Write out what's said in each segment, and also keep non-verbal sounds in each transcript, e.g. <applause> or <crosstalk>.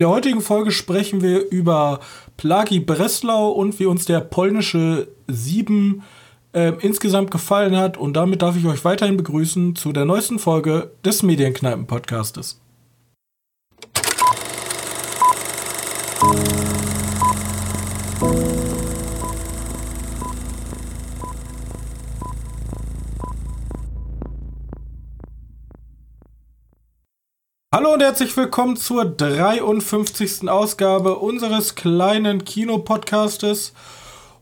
In der heutigen Folge sprechen wir über Plagi Breslau und wie uns der polnische 7 äh, insgesamt gefallen hat. Und damit darf ich euch weiterhin begrüßen zu der neuesten Folge des Medienkneipen-Podcastes. Hallo und herzlich willkommen zur 53. Ausgabe unseres kleinen Kinopodcastes.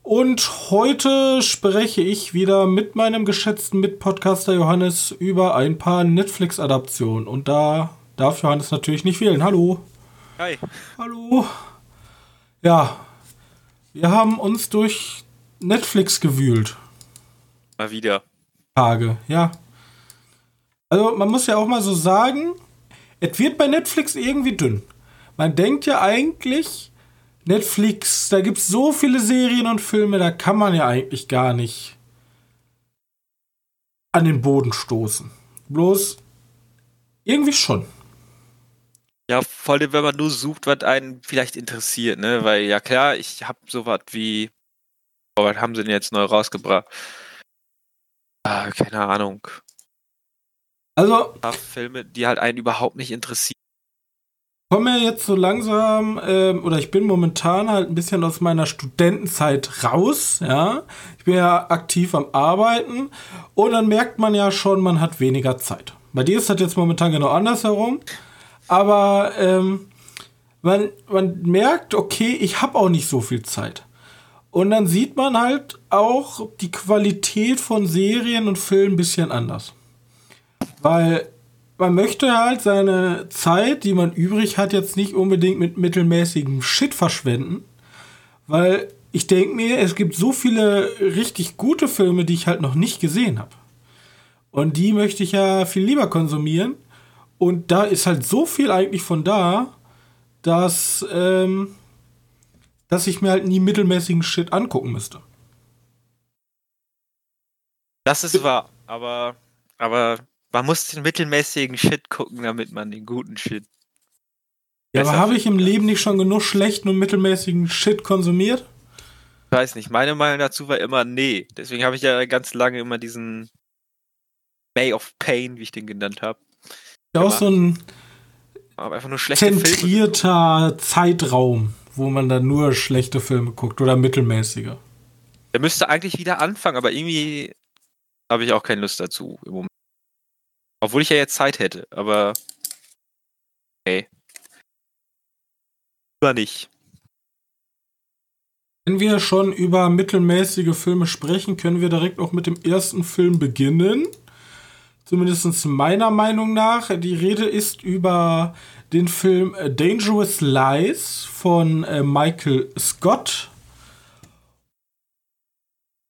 Und heute spreche ich wieder mit meinem geschätzten Mitpodcaster Johannes über ein paar Netflix-Adaptionen. Und da darf Johannes natürlich nicht wählen. Hallo. Hi. Hallo. Ja, wir haben uns durch Netflix gewühlt. Mal wieder. Tage, ja. Also man muss ja auch mal so sagen, es wird bei Netflix irgendwie dünn. Man denkt ja eigentlich, Netflix, da gibt es so viele Serien und Filme, da kann man ja eigentlich gar nicht an den Boden stoßen. Bloß irgendwie schon. Ja, vor allem, wenn man nur sucht, was einen vielleicht interessiert, ne? Weil, ja klar, ich hab sowas wie. Oh, was haben sie denn jetzt neu rausgebracht? Ah, keine Ahnung. Also. Filme, die halt einen überhaupt nicht interessieren. Ich komme ja jetzt so langsam, ähm, oder ich bin momentan halt ein bisschen aus meiner Studentenzeit raus, ja. Ich bin ja aktiv am Arbeiten und dann merkt man ja schon, man hat weniger Zeit. Bei dir ist das jetzt momentan genau andersherum. Aber ähm, man, man merkt, okay, ich habe auch nicht so viel Zeit. Und dann sieht man halt auch die Qualität von Serien und Filmen ein bisschen anders. Weil man möchte halt seine Zeit, die man übrig hat, jetzt nicht unbedingt mit mittelmäßigem Shit verschwenden. Weil ich denke mir, es gibt so viele richtig gute Filme, die ich halt noch nicht gesehen habe. Und die möchte ich ja viel lieber konsumieren. Und da ist halt so viel eigentlich von da, dass, ähm, dass ich mir halt nie mittelmäßigen Shit angucken müsste. Das ist wahr, aber, aber man muss den mittelmäßigen Shit gucken, damit man den guten Shit. Ja, aber habe ich im Leben nicht schon genug schlechten und mittelmäßigen Shit konsumiert? Ich weiß nicht. Meine Meinung dazu war immer nee. Deswegen habe ich ja ganz lange immer diesen May of Pain, wie ich den genannt habe. Ja, auch so ein aber einfach nur schlechte zentrierter. Zeitraum, wo man dann nur schlechte Filme guckt oder mittelmäßige. Der müsste eigentlich wieder anfangen, aber irgendwie habe ich auch keine Lust dazu im Moment. Obwohl ich ja jetzt Zeit hätte, aber. Hey. Lieber nicht. Wenn wir schon über mittelmäßige Filme sprechen, können wir direkt auch mit dem ersten Film beginnen. Zumindest meiner Meinung nach. Die Rede ist über den Film Dangerous Lies von äh, Michael Scott.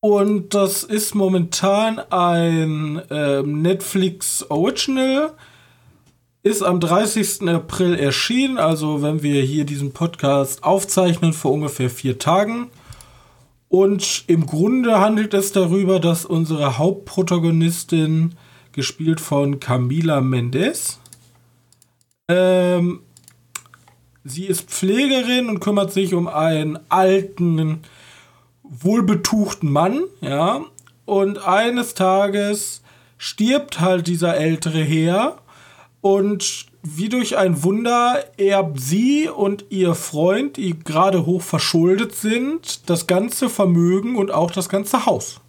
Und das ist momentan ein äh, Netflix Original. Ist am 30. April erschienen, also wenn wir hier diesen Podcast aufzeichnen, vor ungefähr vier Tagen. Und im Grunde handelt es darüber, dass unsere Hauptprotagonistin, gespielt von Camila Mendes, ähm, sie ist Pflegerin und kümmert sich um einen alten wohlbetuchten Mann, ja, und eines Tages stirbt halt dieser ältere Herr und wie durch ein Wunder erbt sie und ihr Freund, die gerade hoch verschuldet sind, das ganze Vermögen und auch das ganze Haus.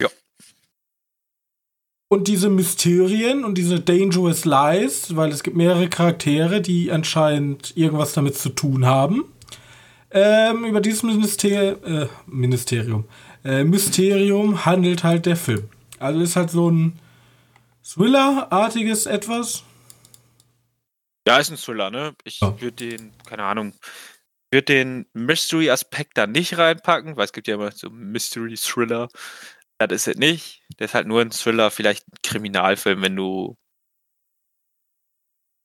Ja. Und diese Mysterien und diese Dangerous Lies, weil es gibt mehrere Charaktere, die anscheinend irgendwas damit zu tun haben, ähm, über dieses Minister äh, Ministerium, äh, Mysterium handelt halt der Film. Also ist halt so ein Thriller-artiges etwas. Ja, ist ein Thriller, ne? Ich oh. würde den, keine Ahnung, würde den Mystery-Aspekt da nicht reinpacken, weil es gibt ja immer so Mystery-Thriller. Das ist es nicht. Der ist halt nur ein Thriller, vielleicht ein Kriminalfilm, wenn du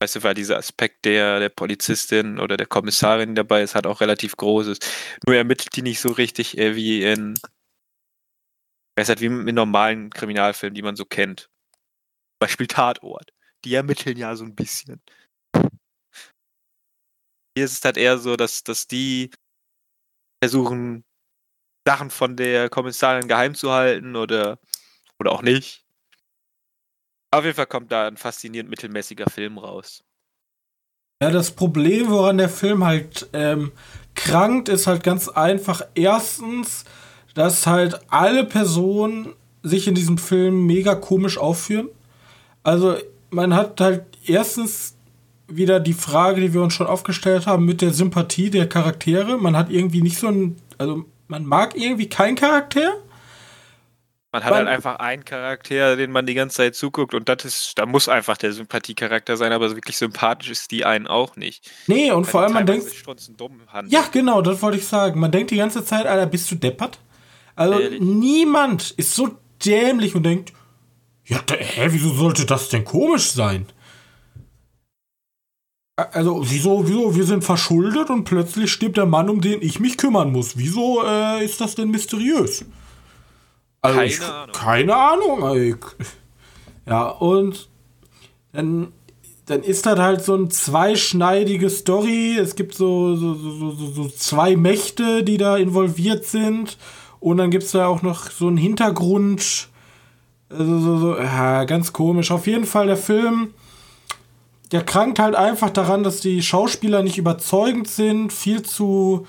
Weißt du, weil dieser Aspekt der, der Polizistin oder der Kommissarin dabei ist, hat auch relativ großes. Nur ermittelt die nicht so richtig äh, wie in. Es halt wie in normalen Kriminalfilmen, die man so kennt. Beispiel Tatort. Die ermitteln ja so ein bisschen. Hier ist es halt eher so, dass, dass die versuchen, Sachen von der Kommissarin geheim zu halten oder, oder auch nicht. Auf jeden Fall kommt da ein faszinierend mittelmäßiger Film raus. Ja, das Problem, woran der Film halt ähm, krankt, ist halt ganz einfach. Erstens, dass halt alle Personen sich in diesem Film mega komisch aufführen. Also man hat halt erstens wieder die Frage, die wir uns schon aufgestellt haben, mit der Sympathie der Charaktere. Man hat irgendwie nicht so ein, also man mag irgendwie keinen Charakter. Man hat man, halt einfach einen Charakter, den man die ganze Zeit zuguckt und das ist, da muss einfach der Sympathiecharakter sein, aber wirklich sympathisch ist die einen auch nicht. Nee, und Weil vor allem man denkt. Ja, genau, das wollte ich sagen. Man denkt die ganze Zeit, Alter, bist du deppert? Also Ehrlich? niemand ist so dämlich und denkt, ja, hä, wieso sollte das denn komisch sein? Also, wieso, wieso, wir sind verschuldet und plötzlich stirbt der Mann, um den ich mich kümmern muss. Wieso äh, ist das denn mysteriös? Also keine ich, Ahnung. Keine Ahnung. Ey. <laughs> Ja, und dann, dann ist das halt so eine zweischneidige Story. Es gibt so, so, so, so, zwei Mächte, die da involviert sind. Und dann gibt es da auch noch so einen Hintergrund. Also so, so, ja, ganz komisch. Auf jeden Fall der Film der krankt halt einfach daran, dass die Schauspieler nicht überzeugend sind, viel zu,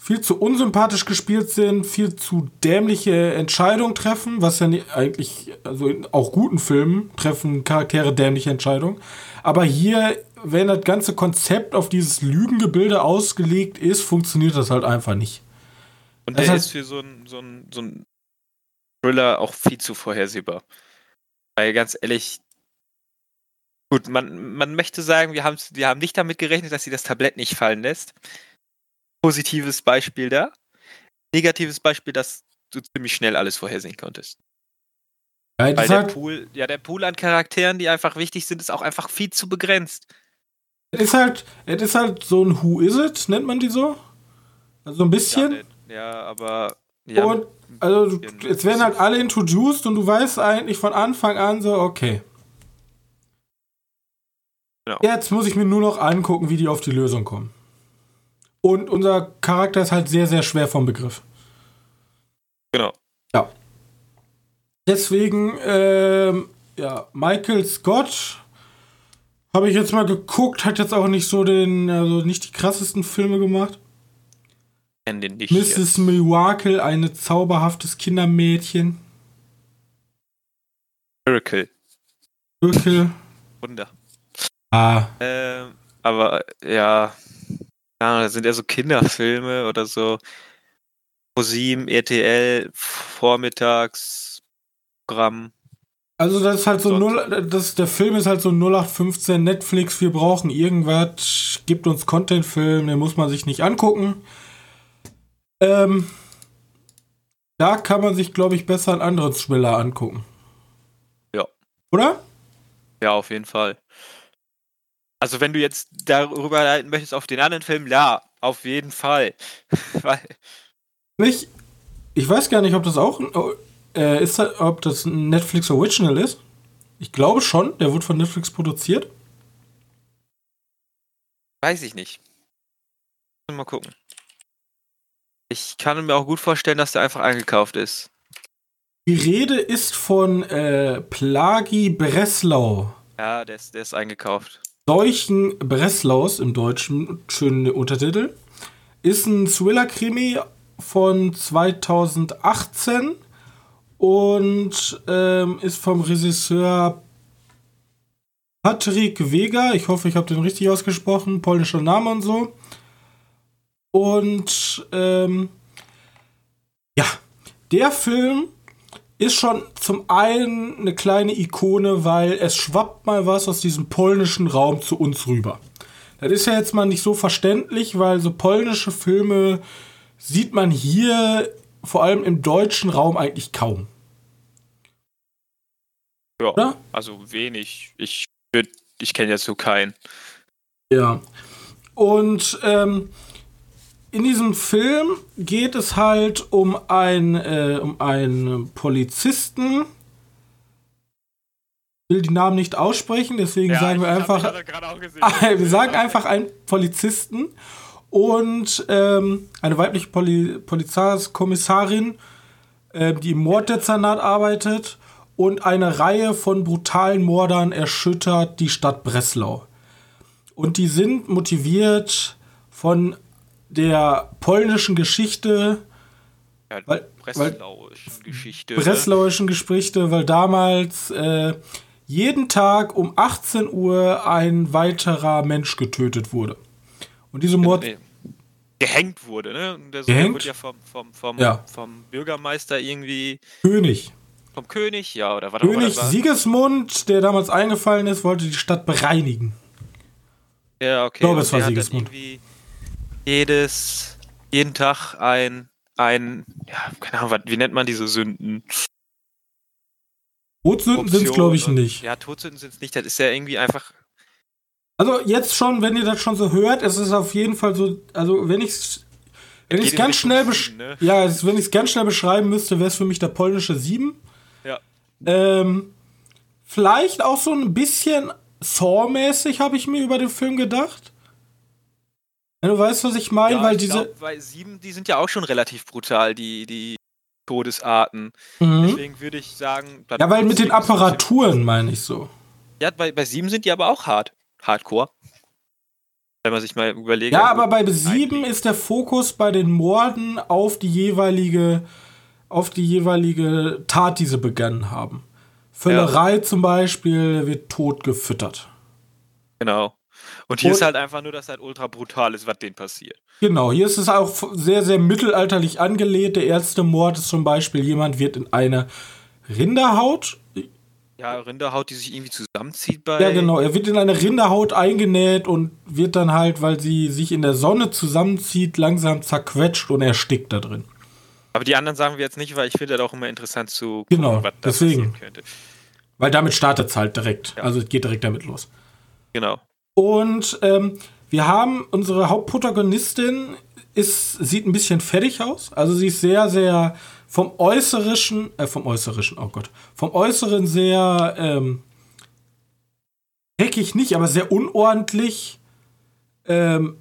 viel zu unsympathisch gespielt sind, viel zu dämliche Entscheidungen treffen, was ja eigentlich, also in auch guten Filmen treffen Charaktere dämliche Entscheidungen. Aber hier, wenn das ganze Konzept auf dieses Lügengebilde ausgelegt ist, funktioniert das halt einfach nicht. Und der das ist für so ein, so ein, so ein Thriller auch viel zu vorhersehbar. Weil ganz ehrlich, Gut, man, man möchte sagen, wir, wir haben nicht damit gerechnet, dass sie das Tablett nicht fallen lässt. Positives Beispiel da. Negatives Beispiel, dass du ziemlich schnell alles vorhersehen konntest. Ja, Weil der Pool, ja, der Pool an Charakteren, die einfach wichtig sind, ist auch einfach viel zu begrenzt. Es ist halt, es ist halt so ein Who is it, nennt man die so? Also ein bisschen. Ja, ja aber. Ja, und also jetzt werden halt alle introduced und du weißt eigentlich von Anfang an so, okay. Genau. Jetzt muss ich mir nur noch angucken, wie die auf die Lösung kommen. Und unser Charakter ist halt sehr, sehr schwer vom Begriff. Genau. Ja. Deswegen, ähm, ja, Michael Scott habe ich jetzt mal geguckt, hat jetzt auch nicht so den, also nicht die krassesten Filme gemacht. Kenn den nicht. Mrs. Jetzt. Miracle, ein zauberhaftes Kindermädchen. Miracle. Miracle. Wunder. Ah. Ähm, aber ja, ja, das sind ja so Kinderfilme oder so. ProSieben, RTL, Vormittagsprogramm. Also das ist halt so null, das, der Film ist halt so 0815 Netflix, wir brauchen irgendwas, gibt uns Contentfilm, den muss man sich nicht angucken. Ähm, da kann man sich, glaube ich, besser einen anderen Thriller angucken. Ja. Oder? Ja, auf jeden Fall. Also wenn du jetzt darüber leiten möchtest auf den anderen Film, ja, auf jeden Fall. <laughs> Weil ich, ich weiß gar nicht, ob das auch äh, ist, ob das ein Netflix Original ist. Ich glaube schon, der wurde von Netflix produziert. Weiß ich nicht. Mal gucken. Ich kann mir auch gut vorstellen, dass der einfach eingekauft ist. Die Rede ist von äh, Plagi Breslau. Ja, der ist, der ist eingekauft. Seuchen Breslaus im Deutschen, schönen Untertitel, ist ein Thriller-Krimi von 2018 und ähm, ist vom Regisseur Patrick Vega. Ich hoffe, ich habe den richtig ausgesprochen. Polnischer Name und so. Und ähm, ja, der Film ist schon zum einen eine kleine Ikone, weil es schwappt mal was aus diesem polnischen Raum zu uns rüber. Das ist ja jetzt mal nicht so verständlich, weil so polnische Filme sieht man hier vor allem im deutschen Raum eigentlich kaum. Ja, Oder? also wenig. Ich, ich kenne jetzt so keinen. Ja. Und ähm, in diesem Film geht es halt um, ein, äh, um einen Polizisten, will die Namen nicht aussprechen, deswegen ja, sagen wir einfach. <laughs> wir sagen einfach einen Polizisten und ähm, eine weibliche Poli Polizeikommissarin, äh, die im Morddezernat arbeitet und eine Reihe von brutalen Mordern erschüttert die Stadt Breslau. Und die sind motiviert von der polnischen Geschichte. Ja, weil, breslauischen weil, Geschichte. Breslauischen? Geschichte, weil damals äh, jeden Tag um 18 Uhr ein weiterer Mensch getötet wurde. Und diese Mord. Nee, gehängt wurde, ne? Der Sohn gehängt? wird ja vom, vom, vom, ja. vom Bürgermeister irgendwie. König. Vom König, ja, oder was König war Sigismund, der damals eingefallen ist, wollte die Stadt bereinigen. Ja, okay. Ich glaube, es war Sigismund. Jedes, jeden Tag ein, ein, ja, keine Ahnung, wie nennt man diese Sünden? Todsünden sind es, glaube ich, nicht. Ja, Todsünden sind es nicht. Das ist ja irgendwie einfach. Also jetzt schon, wenn ihr das schon so hört, es ist auf jeden Fall so, also wenn ich es wenn ich ganz schnell ne? ja, wenn ich es ganz schnell beschreiben müsste, wäre es für mich der polnische 7. Ja. Ähm, vielleicht auch so ein bisschen Saw-mäßig habe ich mir über den Film gedacht. Wenn du weißt, was ich meine, ja, weil ich diese. Glaub, weil sieben, die sind ja auch schon relativ brutal, die, die Todesarten. Mhm. Deswegen würde ich sagen. Ja, weil mit den Apparaturen meine ich so. Ja, bei, bei sieben sind die aber auch hart. Hardcore. Wenn man sich mal überlegt. Ja, aber bei sieben ist der Fokus bei den Morden auf die jeweilige, auf die jeweilige Tat, die sie begangen haben. Völlerei ja. zum Beispiel wird tot gefüttert. Genau. Und hier und, ist halt einfach nur, dass halt ultra brutal ist, was denen passiert. Genau, hier ist es auch sehr, sehr mittelalterlich angelehnt. Der erste Mord ist zum Beispiel, jemand wird in eine Rinderhaut. Ja, Rinderhaut, die sich irgendwie zusammenzieht bei. Ja, genau. Er wird in eine Rinderhaut eingenäht und wird dann halt, weil sie sich in der Sonne zusammenzieht, langsam zerquetscht und erstickt da drin. Aber die anderen sagen wir jetzt nicht, weil ich finde das auch immer interessant zu gucken, genau, was da deswegen. könnte. Weil damit startet es halt direkt. Ja. Also es geht direkt damit los. Genau. Und ähm, wir haben unsere Hauptprotagonistin ist, sieht ein bisschen fertig aus. Also sie ist sehr, sehr vom Äußerischen, äh, vom Äußerischen, oh Gott, vom Äußeren sehr, ähm, heckig nicht, aber sehr unordentlich. Ähm,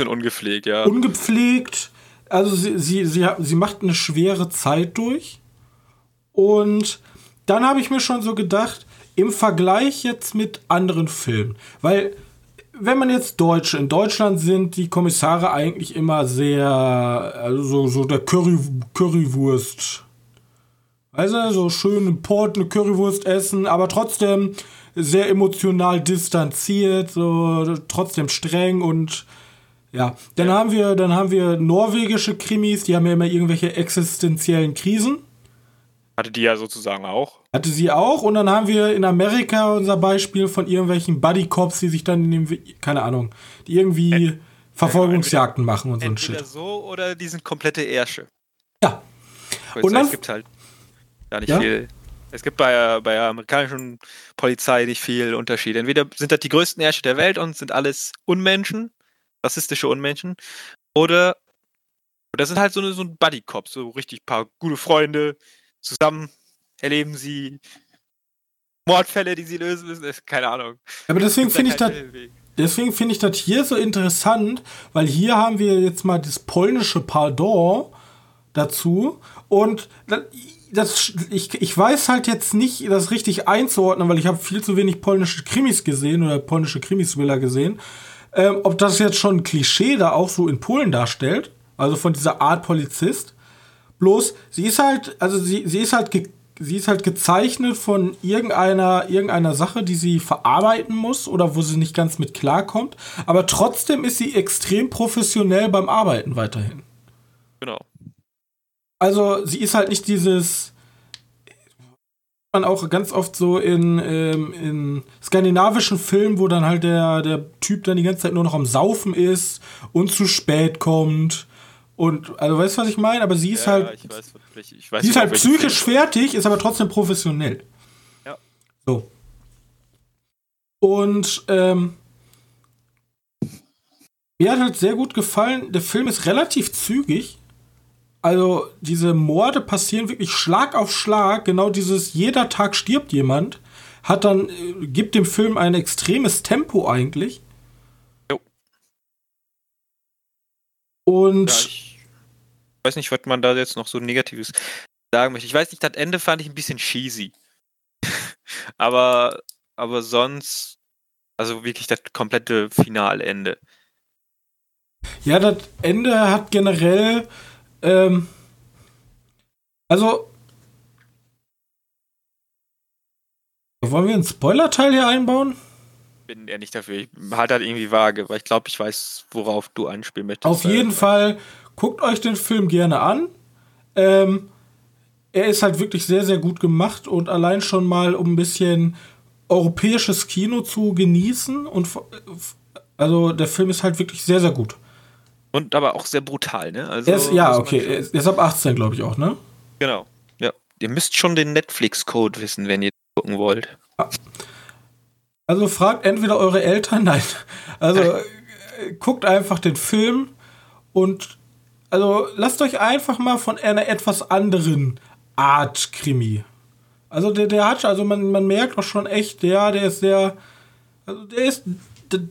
ungepflegt, ja. Ungepflegt. Also sie, sie, sie, sie macht eine schwere Zeit durch. Und dann habe ich mir schon so gedacht, im Vergleich jetzt mit anderen Filmen, weil wenn man jetzt Deutsche, in Deutschland sind die Kommissare eigentlich immer sehr, also so der Curry, Currywurst. Also so schön im Port eine Currywurst essen, aber trotzdem sehr emotional distanziert, so trotzdem streng und ja. Dann haben wir, dann haben wir norwegische Krimis, die haben ja immer irgendwelche existenziellen Krisen. Hatte die ja sozusagen auch. Hatte sie auch. Und dann haben wir in Amerika unser Beispiel von irgendwelchen Buddy-Cops, die sich dann in dem, keine Ahnung, die irgendwie Ent Verfolgungsjagden entweder, machen und so ein Shit. so oder die sind komplette Ärsche. Ja. und dann, es gibt halt gar nicht ja? viel. Es gibt bei, bei der amerikanischen Polizei nicht viel Unterschied. Entweder sind das die größten Ärsche der Welt und sind alles Unmenschen, rassistische Unmenschen, oder das sind halt so, eine, so ein Buddy-Cop, so richtig paar gute Freunde, zusammen erleben sie Mordfälle, die sie lösen müssen. Keine Ahnung. Aber deswegen finde ich das. Deswegen finde ich das hier so interessant, weil hier haben wir jetzt mal das polnische Pardon dazu. Und das, ich, ich weiß halt jetzt nicht, das richtig einzuordnen, weil ich habe viel zu wenig polnische Krimis gesehen oder polnische Krimis-Thriller gesehen. Ähm, ob das jetzt schon ein Klischee da auch so in Polen darstellt, also von dieser Art Polizist. Bloß, sie ist halt, also sie, sie ist halt sie ist halt gezeichnet von irgendeiner, irgendeiner Sache, die sie verarbeiten muss oder wo sie nicht ganz mit klarkommt. Aber trotzdem ist sie extrem professionell beim Arbeiten weiterhin. Genau. Also sie ist halt nicht dieses man auch ganz oft so in, ähm, in skandinavischen Filmen, wo dann halt der, der Typ dann die ganze Zeit nur noch am Saufen ist und zu spät kommt und, also weißt du, was ich meine? Aber sie ist ja, halt. Ich weiß, ich weiß sie ist halt psychisch fertig, ist aber trotzdem professionell. Ja. So. Und, ähm, mir hat halt sehr gut gefallen, der Film ist relativ zügig. Also, diese Morde passieren wirklich Schlag auf Schlag. Genau dieses, jeder Tag stirbt jemand. hat dann, äh, gibt dem Film ein extremes Tempo eigentlich. Und. Ja, ich weiß nicht, was man da jetzt noch so Negatives sagen möchte. Ich weiß nicht, das Ende fand ich ein bisschen cheesy. <laughs> aber, aber sonst, also wirklich das komplette Finalende. Ja, das Ende hat generell, ähm, also, wollen wir einen Spoiler-Teil hier einbauen? Bin eher nicht dafür. Ich halte halt irgendwie vage, weil ich glaube, ich weiß, worauf du anspielen möchtest. Auf jeden Fall, guckt euch den Film gerne an. Ähm, er ist halt wirklich sehr, sehr gut gemacht und allein schon mal, um ein bisschen europäisches Kino zu genießen. Und also der Film ist halt wirklich sehr, sehr gut. Und aber auch sehr brutal, ne? Also, ist, ja, okay. Er ist, er ist ab 18, glaube ich auch, ne? Genau. Ja. Ihr müsst schon den Netflix-Code wissen, wenn ihr gucken wollt. Also fragt entweder eure Eltern, <laughs> nein. Also äh, guckt einfach den Film und also lasst euch einfach mal von einer etwas anderen Art Krimi. Also der, der hat, also man, man merkt auch schon echt, ja, der ist sehr, also der ist,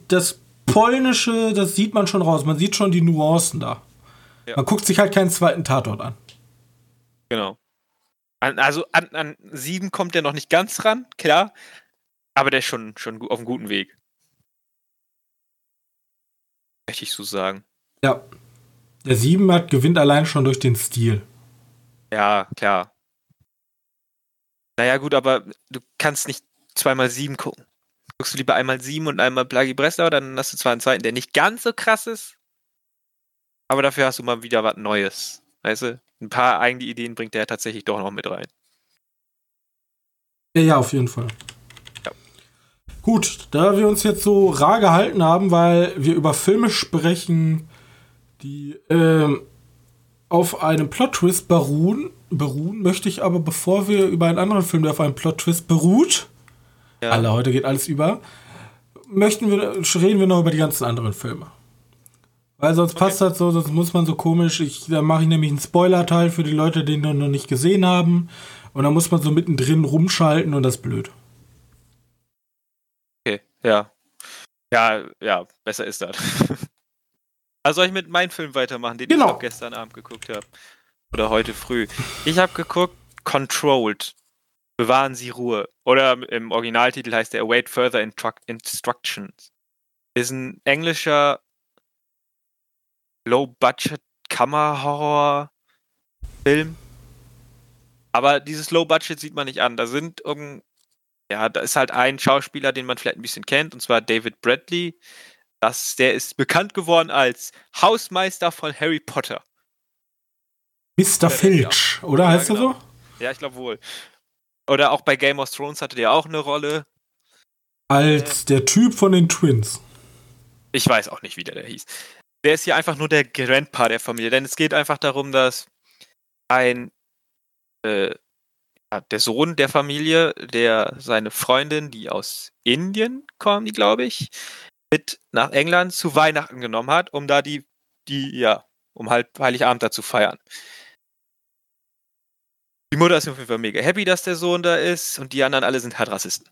das Polnische, das sieht man schon raus. Man sieht schon die Nuancen da. Ja. Man guckt sich halt keinen zweiten Tatort an. Genau. Also an, an sieben kommt der noch nicht ganz ran, klar. Aber der ist schon, schon auf einem guten Weg. Möchte ich so sagen. Ja. Der sieben hat gewinnt allein schon durch den Stil. Ja, klar. Naja, gut, aber du kannst nicht zweimal sieben gucken. Guckst du lieber einmal sieben und einmal Plagi Breslau, dann hast du zwar einen zweiten, der nicht ganz so krass ist, aber dafür hast du mal wieder was Neues. Weißt du? Ein paar eigene Ideen bringt der tatsächlich doch noch mit rein. Ja, ja, auf jeden Fall. Gut, da wir uns jetzt so rar gehalten haben, weil wir über Filme sprechen, die ähm, auf einem Plot-Twist beruhen, beruhen, möchte ich aber, bevor wir über einen anderen Film, der auf einem Plot-Twist beruht, ja. alle, heute geht alles über, möchten wir, reden wir noch über die ganzen anderen Filme. Weil sonst okay. passt das so, sonst muss man so komisch, ich, da mache ich nämlich einen Spoiler-Teil für die Leute, die den noch nicht gesehen haben. Und dann muss man so mittendrin rumschalten und das ist blöd. Ja. Ja, ja, besser ist das. <laughs> Also soll ich mit meinem Film weitermachen, den genau. ich gestern Abend geguckt habe? Oder heute früh. Ich habe geguckt, Controlled. Bewahren Sie Ruhe. Oder im Originaltitel heißt der Await Further Instructions. Ist ein englischer Low-Budget Kammerhorror-Film. Aber dieses Low-Budget sieht man nicht an. Da sind irgend, ja, da ist halt ein Schauspieler, den man vielleicht ein bisschen kennt, und zwar David Bradley. Das, der ist bekannt geworden als Hausmeister von Harry Potter. Mr. Filch, oder ja, heißt genau. er so? Ja, ich glaube wohl. Oder auch bei Game of Thrones hatte der auch eine Rolle. Als äh, der Typ von den Twins. Ich weiß auch nicht, wie der, der hieß. Der ist hier einfach nur der Grandpa der Familie, denn es geht einfach darum, dass ein äh, der Sohn der Familie, der seine Freundin, die aus Indien kommt, glaube ich, mit nach England zu Weihnachten genommen hat, um da die, die, ja, um halt Heiligabend da zu feiern. Die Mutter ist auf jeden Fall mega happy, dass der Sohn da ist und die anderen alle sind halt Rassisten.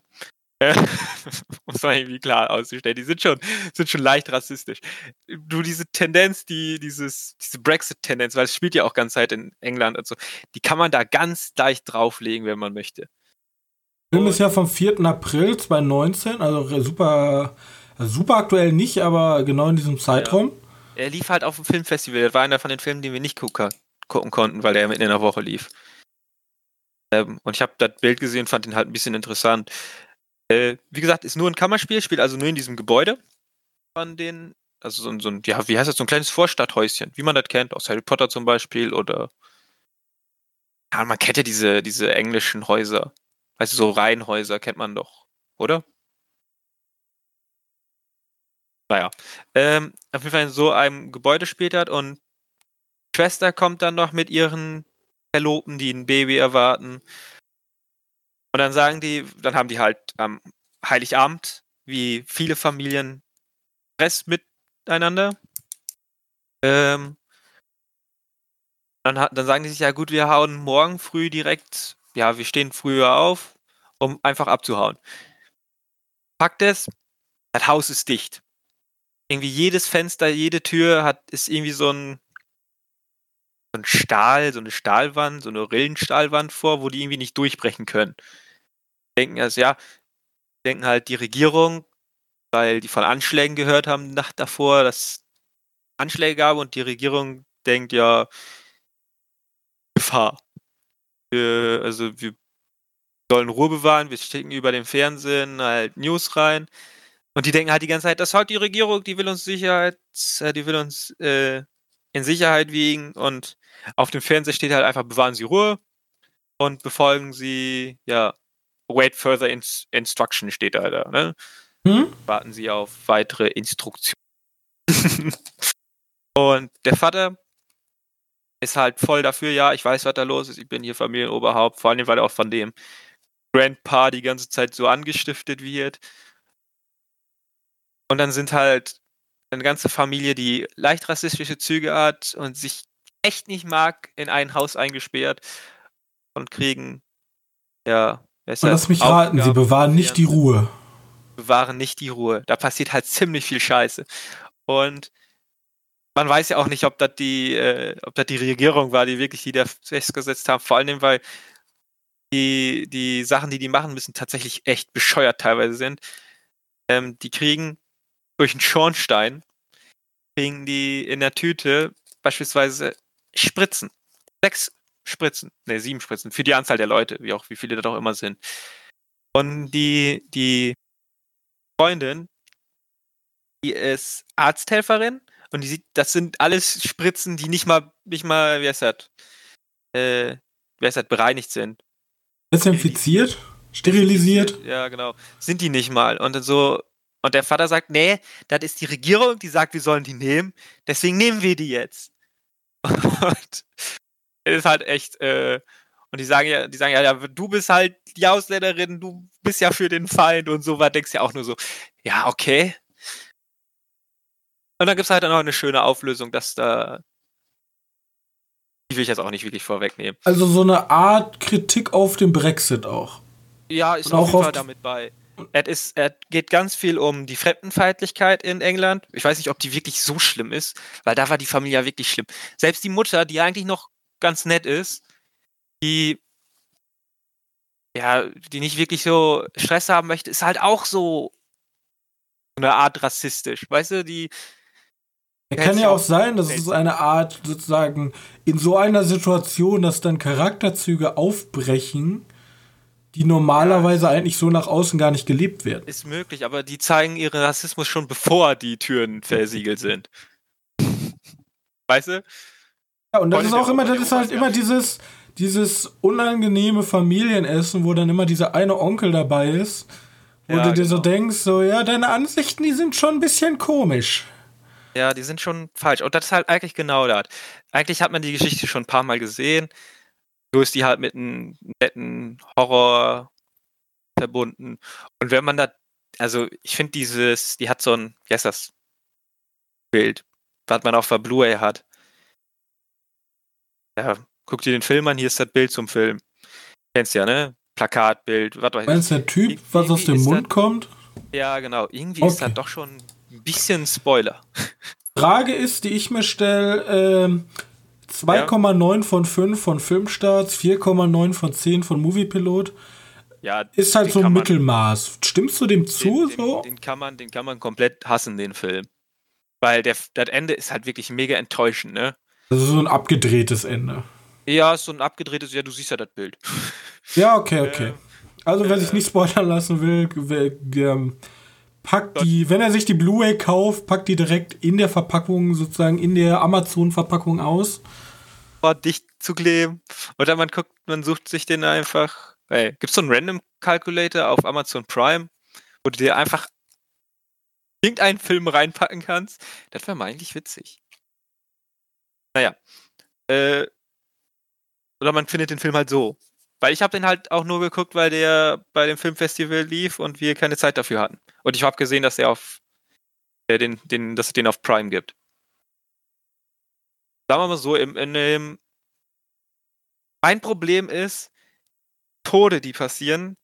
<laughs> Muss man irgendwie klar auszustellen. Die sind schon, sind schon leicht rassistisch. Du, diese Tendenz, die, dieses, diese Brexit-Tendenz, weil es spielt ja auch ganz Zeit in England und so, die kann man da ganz leicht drauflegen, wenn man möchte. Der Film ist ja vom 4. April 2019, also super super aktuell nicht, aber genau in diesem Zeitraum. Ja. Er lief halt auf dem Filmfestival. Das war einer von den Filmen, die wir nicht gucken, gucken konnten, weil der mitten in der Woche lief. Ähm, und ich habe das Bild gesehen, fand ihn halt ein bisschen interessant. Äh, wie gesagt, ist nur ein Kammerspiel, spielt also nur in diesem Gebäude von den, also so, so ein, ja, wie heißt das, so ein kleines Vorstadthäuschen, wie man das kennt, aus Harry Potter zum Beispiel oder ja, man kennt ja diese, diese englischen Häuser. Weißt du, so Reihenhäuser kennt man doch, oder? Naja. Ähm, auf jeden Fall in so einem Gebäude spielt hat und Schwester kommt dann noch mit ihren Verlobten, die ein Baby erwarten. Und dann sagen die, dann haben die halt am Heiligabend, wie viele Familien, Stress miteinander. Ähm, dann, dann sagen die sich, ja gut, wir hauen morgen früh direkt, ja, wir stehen früher auf um einfach abzuhauen. Fakt ist, das Haus ist dicht. Irgendwie jedes Fenster, jede Tür hat, ist irgendwie so ein, so ein Stahl, so eine Stahlwand, so eine Rillenstahlwand vor, wo die irgendwie nicht durchbrechen können. Denken also, ja, denken halt die Regierung, weil die von Anschlägen gehört haben Nacht davor, dass Anschläge gab und die Regierung denkt ja, Gefahr. Wir, also wir sollen Ruhe bewahren, wir schicken über den Fernsehen halt News rein. Und die denken halt die ganze Zeit, das hat die Regierung, die will uns Sicherheit, äh, die will uns äh, in Sicherheit wiegen und auf dem Fernseher steht halt einfach, bewahren Sie Ruhe und befolgen Sie, ja, wait further ins instruction steht da, da ne? Hm? Warten Sie auf weitere Instruktionen. <laughs> und der Vater ist halt voll dafür, ja, ich weiß, was da los ist, ich bin hier Familienoberhaupt, vor allem, weil er auch von dem Grandpa die ganze Zeit so angestiftet wird. Und dann sind halt eine ganze Familie, die leicht rassistische Züge hat und sich echt nicht mag, in ein Haus eingesperrt und kriegen, ja. Lass mich raten, sie bewahren nicht die Ruhe. Bewahren nicht die Ruhe. Da passiert halt <laughs> ziemlich viel Scheiße. Und man weiß ja auch nicht, ob das die, äh, ob das die Regierung war, die wirklich die da festgesetzt haben. Vor allem, weil die, die Sachen, die die machen müssen, tatsächlich echt bescheuert teilweise sind. Ähm, die kriegen durch einen Schornstein, kriegen die in der Tüte beispielsweise Spritzen. Sechs Spritzen, ne, sieben Spritzen, für die Anzahl der Leute, wie auch, wie viele da doch immer sind. Und die, die Freundin, die ist Arzthelferin und die sieht, das sind alles Spritzen, die nicht mal, nicht mal, wie heißt das, äh, wie heißt das, bereinigt sind. Desinfiziert? Sterilisiert? Ja, genau. Sind die nicht mal. Und dann so, und der Vater sagt, nee, das ist die Regierung, die sagt, wir sollen die nehmen, deswegen nehmen wir die jetzt. <laughs> Und es ist halt echt, äh, und die sagen ja, die sagen ja, ja, du bist halt die Ausländerin, du bist ja für den Feind und so was, denkst ja auch nur so, ja, okay. Und dann gibt es halt dann auch eine schöne Auflösung, dass da. Die will ich jetzt auch nicht wirklich vorwegnehmen. Also so eine Art Kritik auf den Brexit auch. Ja, ist und auf jeden Fall damit bei. Es, ist, es geht ganz viel um die Fremdenfeindlichkeit in England. Ich weiß nicht, ob die wirklich so schlimm ist, weil da war die Familie ja wirklich schlimm. Selbst die Mutter, die eigentlich noch ganz nett ist, die ja, die nicht wirklich so Stress haben möchte, ist halt auch so eine Art rassistisch. Weißt du, die. Es kann ja auch sein, dass es eine Art sozusagen in so einer Situation, dass dann Charakterzüge aufbrechen, die normalerweise ja, eigentlich so nach außen gar nicht gelebt werden. Ist möglich, aber die zeigen ihren Rassismus schon bevor die Türen versiegelt sind. Weißt du? Ja, und das ist auch immer, das ist halt immer dieses, dieses unangenehme Familienessen, wo dann immer dieser eine Onkel dabei ist, wo ja, du dir genau. so denkst, so, ja, deine Ansichten, die sind schon ein bisschen komisch. Ja, die sind schon falsch. Und das ist halt eigentlich genau das. Eigentlich hat man die Geschichte schon ein paar Mal gesehen. So ist die halt mit einem netten Horror verbunden. Und wenn man da, also ich finde dieses, die hat so ein, wie heißt das? Bild, was man auf der Blu-ray hat. Ja, guck dir den Film an, hier ist das Bild zum Film. Kennst ja, ne? Plakatbild, was weiß ich. Meinst du der Typ, was aus dem Mund das, kommt? Ja, genau. Irgendwie okay. ist das doch schon ein bisschen Spoiler. <laughs> Frage ist, die ich mir stelle, ähm, 2,9 von 5 von Filmstarts, 4,9 von 10 von Moviepilot. Ja, ist halt so ein Mittelmaß. Stimmst du dem zu? Den, so? Den, kann man, den kann man komplett hassen, den Film. Weil der, das Ende ist halt wirklich mega enttäuschend, ne? Das ist so ein abgedrehtes Ende. Ja, ist so ein abgedrehtes, ja, du siehst ja das Bild. <laughs> Ja, okay, okay. Also, wer äh, sich nicht spoilern lassen will, will ähm, packt die, wenn er sich die Blu-ray kauft, packt die direkt in der Verpackung, sozusagen in der Amazon-Verpackung aus. Dicht zu kleben. Oder man guckt, man sucht sich den einfach. Hey, Gibt es so einen Random Calculator auf Amazon Prime, wo du dir einfach irgendeinen Film reinpacken kannst? Das wäre mal eigentlich witzig. Naja. Äh, oder man findet den Film halt so. Weil ich habe den halt auch nur geguckt, weil der bei dem Filmfestival lief und wir keine Zeit dafür hatten. Und ich habe gesehen, dass er auf äh, den, den, dass es den auf Prime gibt. Sagen wir mal so, im, in dem mein Problem ist, Tode, die passieren,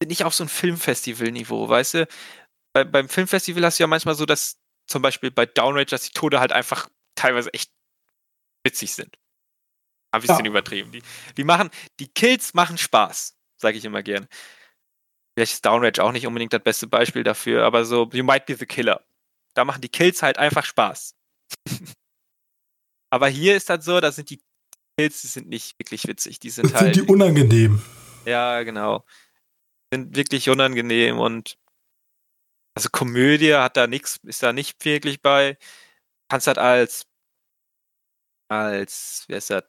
sind nicht auf so ein Filmfestival-Niveau, weißt du? Bei, beim Filmfestival hast du ja manchmal so, dass zum Beispiel bei Downrage, dass die Tode halt einfach teilweise echt witzig sind. Ein bisschen ja. übertrieben. Die, die machen, die Kills machen Spaß, sage ich immer gern. Vielleicht ist Downrage auch nicht unbedingt das beste Beispiel dafür, aber so, You Might Be the Killer. Da machen die Kills halt einfach Spaß. <laughs> aber hier ist das so, da sind die Kills, die sind nicht wirklich witzig. Die sind das halt. Sind die unangenehm. Ja, genau. Sind wirklich unangenehm und also Komödie hat da nichts, ist da nicht wirklich bei. Kannst halt als als, wie heißt das,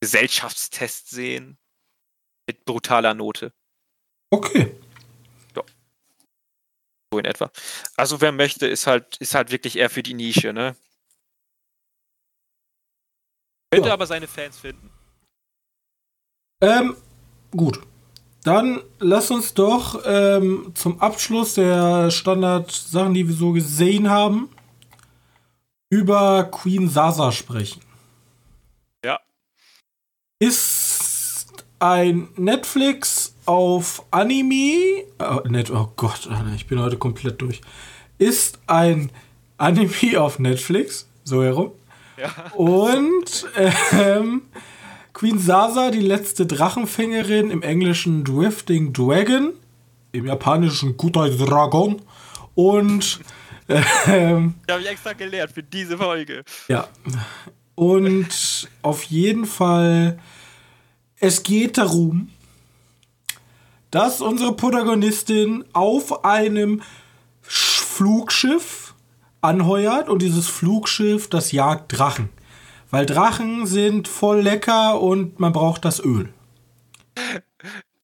Gesellschaftstest sehen. Mit brutaler Note. Okay. Ja. So in etwa. Also wer möchte, ist halt, ist halt wirklich eher für die Nische, ne? Könnte ja. aber seine Fans finden. Ähm, gut. Dann lass uns doch ähm, zum Abschluss der Standard-Sachen, die wir so gesehen haben, über Queen Sasa sprechen. Ist ein Netflix auf Anime. Oh, Net, oh Gott, ich bin heute komplett durch. Ist ein Anime auf Netflix, so herum. Ja. Und ähm, Queen Sasa, die letzte Drachenfängerin, im englischen Drifting Dragon, im japanischen Kutai Dragon und <laughs> ähm, das habe ich extra gelernt für diese Folge. Ja. Und auf jeden Fall, es geht darum, dass unsere Protagonistin auf einem Flugschiff anheuert und dieses Flugschiff, das jagt Drachen. Weil Drachen sind voll lecker und man braucht das Öl.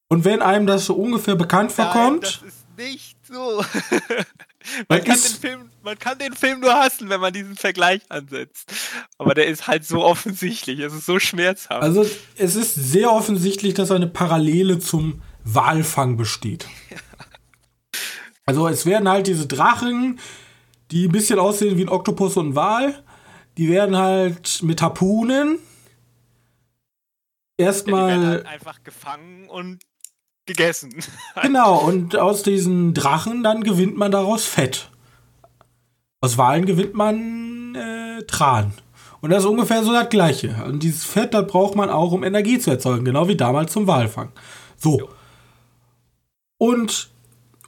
Und wenn einem das so ungefähr bekannt vorkommt. Nein, das ist nicht so. <laughs> man, kann den Film, man kann den Film nur hassen, wenn man diesen Vergleich ansetzt. Aber der ist halt so offensichtlich, es ist so schmerzhaft. Also es ist sehr offensichtlich, dass eine Parallele zum Walfang besteht. <laughs> Also es werden halt diese Drachen, die ein bisschen aussehen wie ein Oktopus und ein Wal, die werden halt mit Harpunen erstmal ja, halt einfach gefangen und gegessen. <laughs> Genau, und aus diesen Drachen dann gewinnt man daraus Fett. Aus Walen gewinnt man äh, Tran. Und das ist ungefähr so das Gleiche. Und dieses Fett, das braucht man auch, um Energie zu erzeugen, genau wie damals zum Walfang. So. Und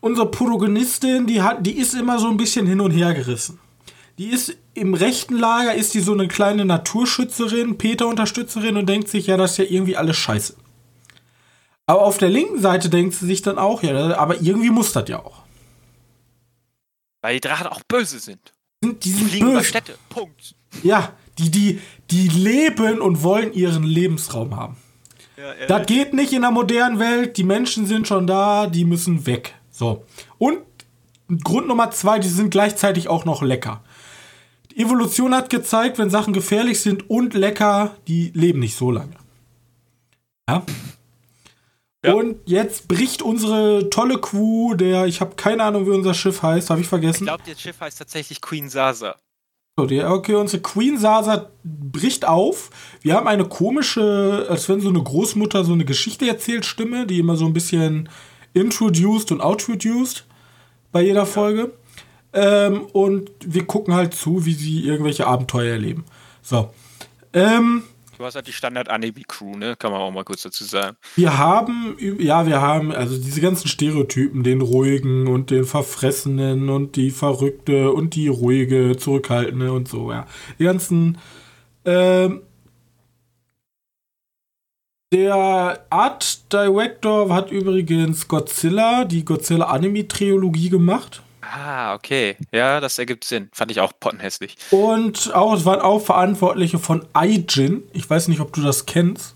unsere Protagonistin, die hat, die ist immer so ein bisschen hin und her gerissen. Die ist im rechten Lager, ist die so eine kleine Naturschützerin, Peter-Unterstützerin und denkt sich, ja, das ist ja irgendwie alles scheiße. Aber auf der linken Seite denkt sie sich dann auch, ja, aber irgendwie muss das ja auch. Weil die Drachen auch böse sind. Die, die sind fliegen böse. Städte. Punkt. Ja, die, die, die leben und wollen ihren Lebensraum haben. Ja, das geht nicht in der modernen Welt. Die Menschen sind schon da, die müssen weg. So. Und Grund Nummer zwei, die sind gleichzeitig auch noch lecker. Die Evolution hat gezeigt, wenn Sachen gefährlich sind und lecker, die leben nicht so lange. Ja. Ja. Und jetzt bricht unsere tolle Crew, der, ich habe keine Ahnung, wie unser Schiff heißt, habe ich vergessen. Ich glaube, das Schiff heißt tatsächlich Queen Sasa. So, die, okay, unsere Queen Sasa bricht auf. Wir haben eine komische, als wenn so eine Großmutter so eine Geschichte erzählt, Stimme, die immer so ein bisschen introduced und outroduced bei jeder Folge. Ähm, und wir gucken halt zu, wie sie irgendwelche Abenteuer erleben. So. Ähm, Du hast halt die Standard-Anime-Crew, ne? Kann man auch mal kurz dazu sagen. Wir haben, ja, wir haben also diese ganzen Stereotypen, den ruhigen und den verfressenen und die verrückte und die ruhige, zurückhaltende und so, ja. Die ganzen, ähm, der Art Director hat übrigens Godzilla, die Godzilla Anime-Trilogie gemacht. Ah, okay. Ja, das ergibt Sinn. Fand ich auch pottenhässlich. Und auch, es waren auch Verantwortliche von Aijin. Ich weiß nicht, ob du das kennst.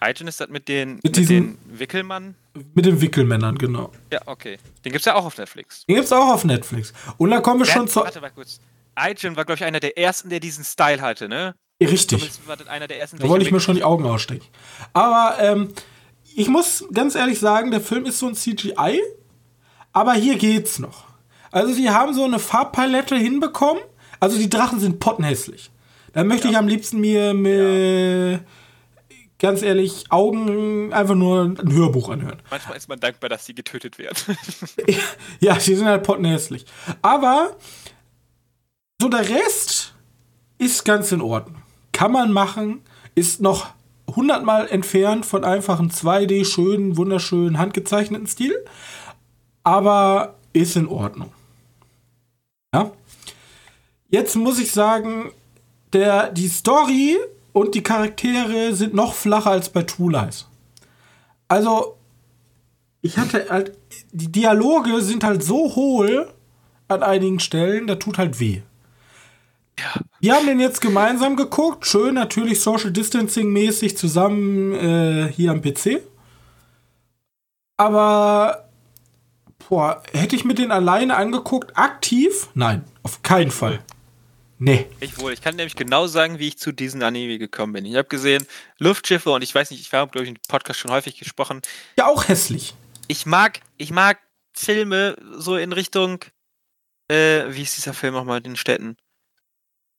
Aijin ist das mit den, mit, mit diesen, den Wickelmann? Mit den Wickelmännern, genau. Ja, okay. Den gibt's ja auch auf Netflix. Den gibt's auch auf Netflix. Und da kommen wir ja, schon zu. Warte mal kurz. Aijin war, glaube ich, einer der ersten, der diesen Style hatte, ne? Richtig. War das einer der ersten, da wollte ich mir schon die Augen ausstechen. Aber ähm, ich muss ganz ehrlich sagen, der Film ist so ein CGI, aber hier geht's noch. Also sie haben so eine Farbpalette hinbekommen. Also die Drachen sind pottenhässlich. Da möchte ja. ich am liebsten mir, mir ganz ehrlich, Augen einfach nur ein Hörbuch anhören. Manchmal ist man dankbar, dass sie getötet werden. <laughs> ja, die sind halt pottenhässlich. Aber so der Rest ist ganz in Ordnung. Kann man machen, ist noch hundertmal entfernt von einfachen 2D schönen, wunderschönen, handgezeichneten Stil, aber ist in Ordnung. Ja. Jetzt muss ich sagen, der, die Story und die Charaktere sind noch flacher als bei True Lies. Also, ich hatte halt, die Dialoge sind halt so hohl an einigen Stellen, da tut halt weh. Ja. Wir haben den jetzt gemeinsam geguckt, schön natürlich Social Distancing mäßig zusammen äh, hier am PC. Aber boah, hätte ich mir den alleine angeguckt, aktiv? Nein, auf keinen Fall. Nee. Ich wohl. Ich kann nämlich genau sagen, wie ich zu diesem Anime gekommen bin. Ich habe gesehen Luftschiffe und ich weiß nicht, ich habe glaube ich im Podcast schon häufig gesprochen. Ja, auch hässlich. Ich mag, ich mag Filme so in Richtung, äh, wie ist dieser Film nochmal, den Städten?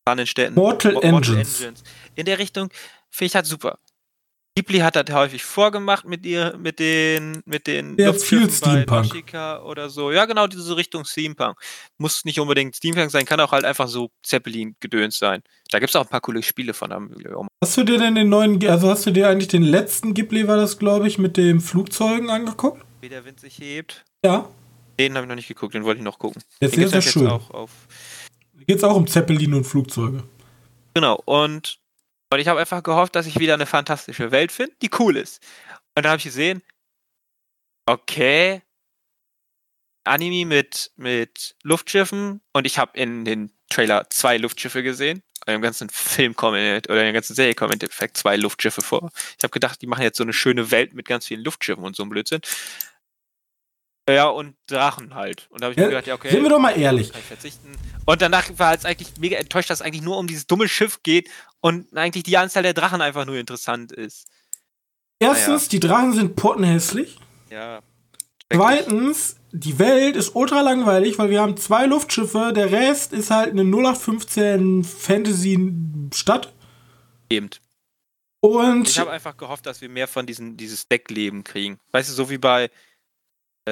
An den Städten. Mortal, Mortal Engines. Engines. In der Richtung finde ich halt super. Ghibli hat das häufig vorgemacht mit ihr, mit den, mit den ja, viel Steampunk. oder so. Ja, genau, diese Richtung Steampunk. Muss nicht unbedingt Steampunk sein, kann auch halt einfach so Zeppelin-Gedöns sein. Da gibt es auch ein paar coole Spiele von. Hast du dir denn den neuen, also hast du dir eigentlich den letzten Ghibli, war das, glaube ich, mit den Flugzeugen angeguckt? Wie der Wind sich hebt? Ja. Den habe ich noch nicht geguckt, den wollte ich noch gucken. Der ist sehr, sehr schön. Auch auf Geht es auch um Zeppelin und Flugzeuge. Genau, und und ich habe einfach gehofft, dass ich wieder eine fantastische Welt finde, die cool ist. Und da habe ich gesehen, okay, Anime mit, mit Luftschiffen und ich habe in den Trailer zwei Luftschiffe gesehen. Im ganzen Film kommen, oder in der ganzen Serie kommen im Endeffekt zwei Luftschiffe vor. Ich habe gedacht, die machen jetzt so eine schöne Welt mit ganz vielen Luftschiffen und so ein Blödsinn. Ja, und Drachen halt. Und da habe ich ja, mir gedacht, ja, okay. Sind wir doch mal ehrlich. Und danach war es eigentlich mega enttäuscht, dass es eigentlich nur um dieses dumme Schiff geht und eigentlich die Anzahl der Drachen einfach nur interessant ist. Erstens, naja. die Drachen sind pottenhässlich. Ja. Zweitens, die Welt ist ultra langweilig, weil wir haben zwei Luftschiffe, der Rest ist halt eine 0815 Fantasy-Stadt. Eben. Und ich habe einfach gehofft, dass wir mehr von diesem dieses Deckleben kriegen. Weißt du, so wie bei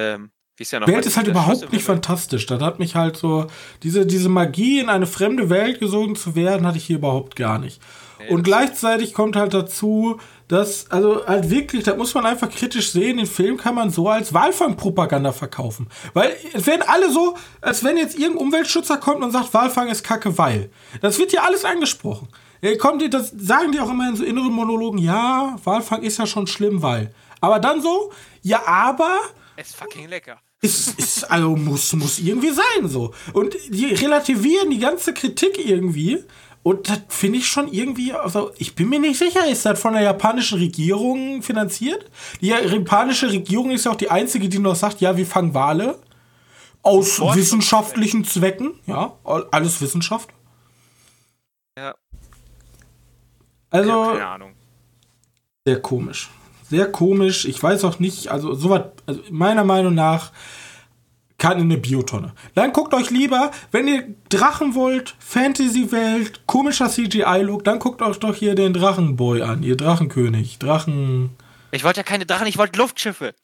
ähm, ja Welt ist halt überhaupt nicht fantastisch. Das hat mich halt so, diese, diese Magie in eine fremde Welt gesogen zu werden, hatte ich hier überhaupt gar nicht. Nee, und gleichzeitig kommt halt dazu, dass, also halt wirklich, da muss man einfach kritisch sehen, den Film kann man so als Walfang-Propaganda verkaufen. Weil es werden alle so, als wenn jetzt irgendein Umweltschützer kommt und sagt, Walfang ist kacke, weil. Das wird hier alles angesprochen. Kommt, das sagen die auch immer in so inneren Monologen, ja, Walfang ist ja schon schlimm, weil. Aber dann so, ja, aber ist fucking lecker. Ist, ist, also muss, muss irgendwie sein so. Und die relativieren die ganze Kritik irgendwie. Und das finde ich schon irgendwie, also ich bin mir nicht sicher, ist das von der japanischen Regierung finanziert? Die japanische Regierung ist ja auch die einzige, die noch sagt, ja, wir fangen Wale. Aus wissenschaftlichen Zwecken, ja, alles Wissenschaft. Ja. Also, keine Ahnung. Sehr komisch sehr komisch. Ich weiß auch nicht, also sowas, also meiner Meinung nach kann in eine Biotonne. Dann guckt euch lieber, wenn ihr Drachen wollt, Fantasy-Welt, komischer CGI-Look, dann guckt euch doch hier den Drachenboy an, ihr Drachenkönig, Drachen. Ich wollte ja keine Drachen, ich wollte Luftschiffe.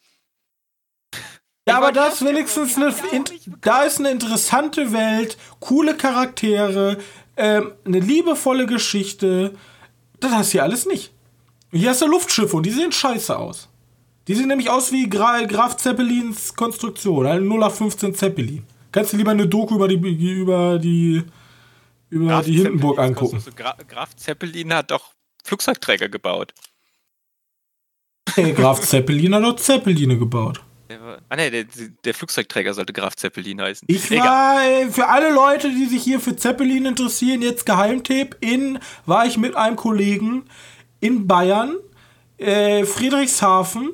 Ja, aber das wenigstens eine, in, da ist eine interessante Welt, coole Charaktere, ähm, eine liebevolle Geschichte. Das hast du hier alles nicht. Hier hast du Luftschiffe und die sehen scheiße aus. Die sehen nämlich aus wie Gra Graf Zeppelins Konstruktion, ein 0815 Zeppelin. Kannst du lieber eine Doku über die über die über Graf die Hindenburg angucken. Gra Graf Zeppelin hat doch Flugzeugträger gebaut. Hey, Graf Zeppelin hat doch Zeppeline gebaut. Ah ne, der, der, Flugzeugträger sollte Graf Zeppelin heißen. Ich Egal. war, äh, für alle Leute, die sich hier für Zeppelin interessieren, jetzt Geheimtipp, in war ich mit einem Kollegen in Bayern, äh, Friedrichshafen,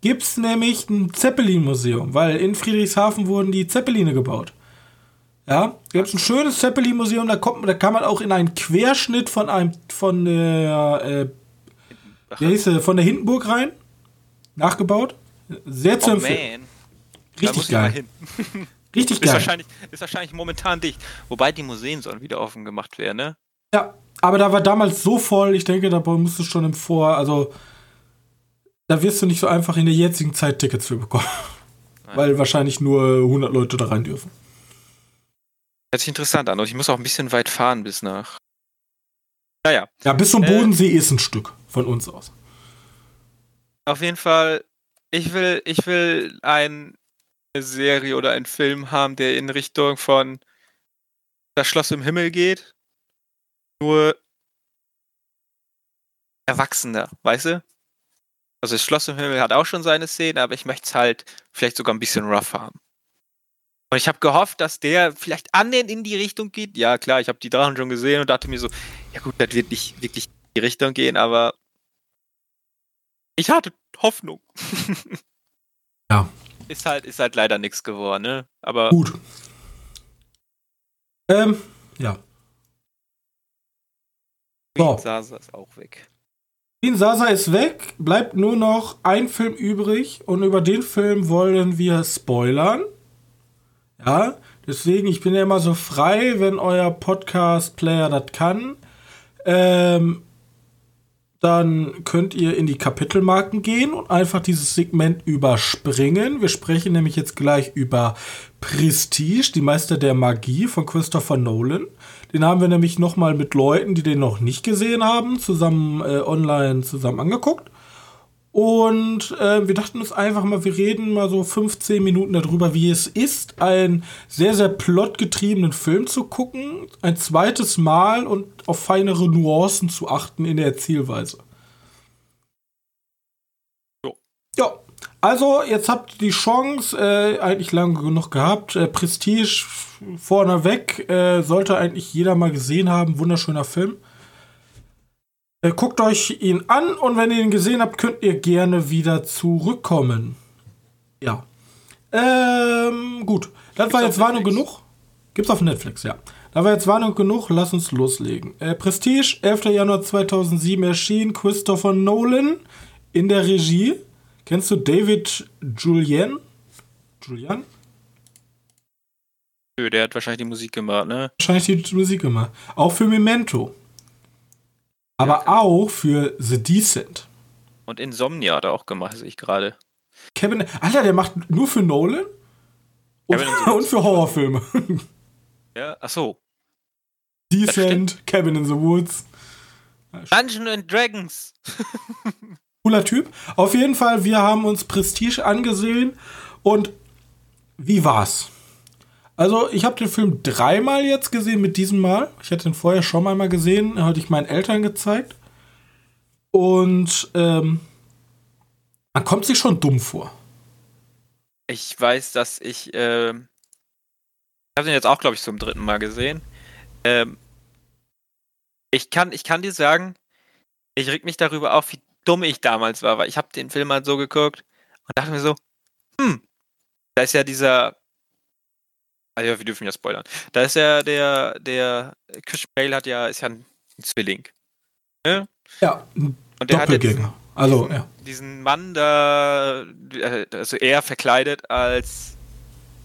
gibt es nämlich ein Zeppelin-Museum, weil in Friedrichshafen wurden die Zeppeline gebaut. Ja, da gibt es ein schönes Zeppelin-Museum, da, da kann man auch in einen Querschnitt von einem, von der, äh, wie hieß der, von der Hindenburg rein, nachgebaut. Sehr zu oh, empfehlen. Richtig geil. <laughs> <laughs> Richtig geil. Ist wahrscheinlich, ist wahrscheinlich momentan dicht. Wobei die Museen sollen wieder offen gemacht werden, ne? Ja, aber da war damals so voll, ich denke, da musst du schon im Vor, also da wirst du nicht so einfach in der jetzigen Zeit Tickets für bekommen. Nein. Weil wahrscheinlich nur 100 Leute da rein dürfen. Hört sich interessant an und ich muss auch ein bisschen weit fahren bis nach. Naja. Ja, bis zum äh, Bodensee ist ein Stück von uns aus. Auf jeden Fall, ich will, ich will eine Serie oder einen Film haben, der in Richtung von Das Schloss im Himmel geht. Nur erwachsener, weißt du? Also das Schloss im Himmel hat auch schon seine Szene, aber ich möchte es halt vielleicht sogar ein bisschen rough haben. Und ich habe gehofft, dass der vielleicht annähernd in die Richtung geht. Ja, klar, ich habe die Drachen schon gesehen und dachte mir so, ja gut, das wird nicht wirklich in die Richtung gehen, aber ich hatte Hoffnung. <laughs> ja. Ist halt, ist halt leider nichts geworden, ne? Aber. Gut. Ähm, ja. So. Sasa ist auch weg. Queen Sasa ist weg, bleibt nur noch ein Film übrig und über den Film wollen wir spoilern. Ja, deswegen, ich bin ja immer so frei, wenn euer Podcast-Player das kann. Ähm, dann könnt ihr in die Kapitelmarken gehen und einfach dieses Segment überspringen. Wir sprechen nämlich jetzt gleich über Prestige, die Meister der Magie von Christopher Nolan. Den haben wir nämlich nochmal mit Leuten, die den noch nicht gesehen haben, zusammen äh, online zusammen angeguckt. Und äh, wir dachten uns einfach mal, wir reden mal so 15 Minuten darüber, wie es ist, einen sehr, sehr plotgetriebenen Film zu gucken, ein zweites Mal und auf feinere Nuancen zu achten in der Erzählweise. Jo. Ja, also jetzt habt ihr die Chance, äh, eigentlich lange genug gehabt. Äh, Prestige vorneweg, äh, sollte eigentlich jeder mal gesehen haben. Wunderschöner Film. Äh, guckt euch ihn an und wenn ihr ihn gesehen habt, könnt ihr gerne wieder zurückkommen. Ja. Ähm, gut. Das Gibt's war jetzt Warnung genug. Gibt's auf Netflix, ja. Da war jetzt Warnung genug, lass uns loslegen. Äh, Prestige, 11. Januar 2007 erschien, Christopher Nolan in der Regie. Kennst du David Julian? Julian? Nö, der hat wahrscheinlich die Musik gemacht, ne? Wahrscheinlich die Musik gemacht. Auch für Memento aber ja. auch für The Decent. Und Insomnia hat er auch gemacht, sehe ich gerade. Kevin, Alter, der macht nur für Nolan und, <laughs> und für Horrorfilme. Ja, ach so. Decent, Cabin in the Woods. Dungeons and Dragons. <laughs> Cooler Typ. Auf jeden Fall, wir haben uns Prestige angesehen und wie war's? Also, ich habe den Film dreimal jetzt gesehen mit diesem Mal. Ich hatte ihn vorher schon mal gesehen, hatte ich meinen Eltern gezeigt. Und ähm, man kommt sich schon dumm vor. Ich weiß, dass ich. Äh, ich habe den jetzt auch, glaube ich, zum dritten Mal gesehen. Ähm, ich, kann, ich kann dir sagen, ich reg mich darüber auf, wie dumm ich damals war, weil ich habe den Film halt so geguckt und dachte mir so, hm, da ist ja dieser ja, wir dürfen ja spoilern. Da ist ja der, der Christian Bale hat ja, ist ja ein, Zwilling. Ne? Ja, ein Und der hat diesen, also, diesen, ja. diesen Mann da, äh, also er verkleidet als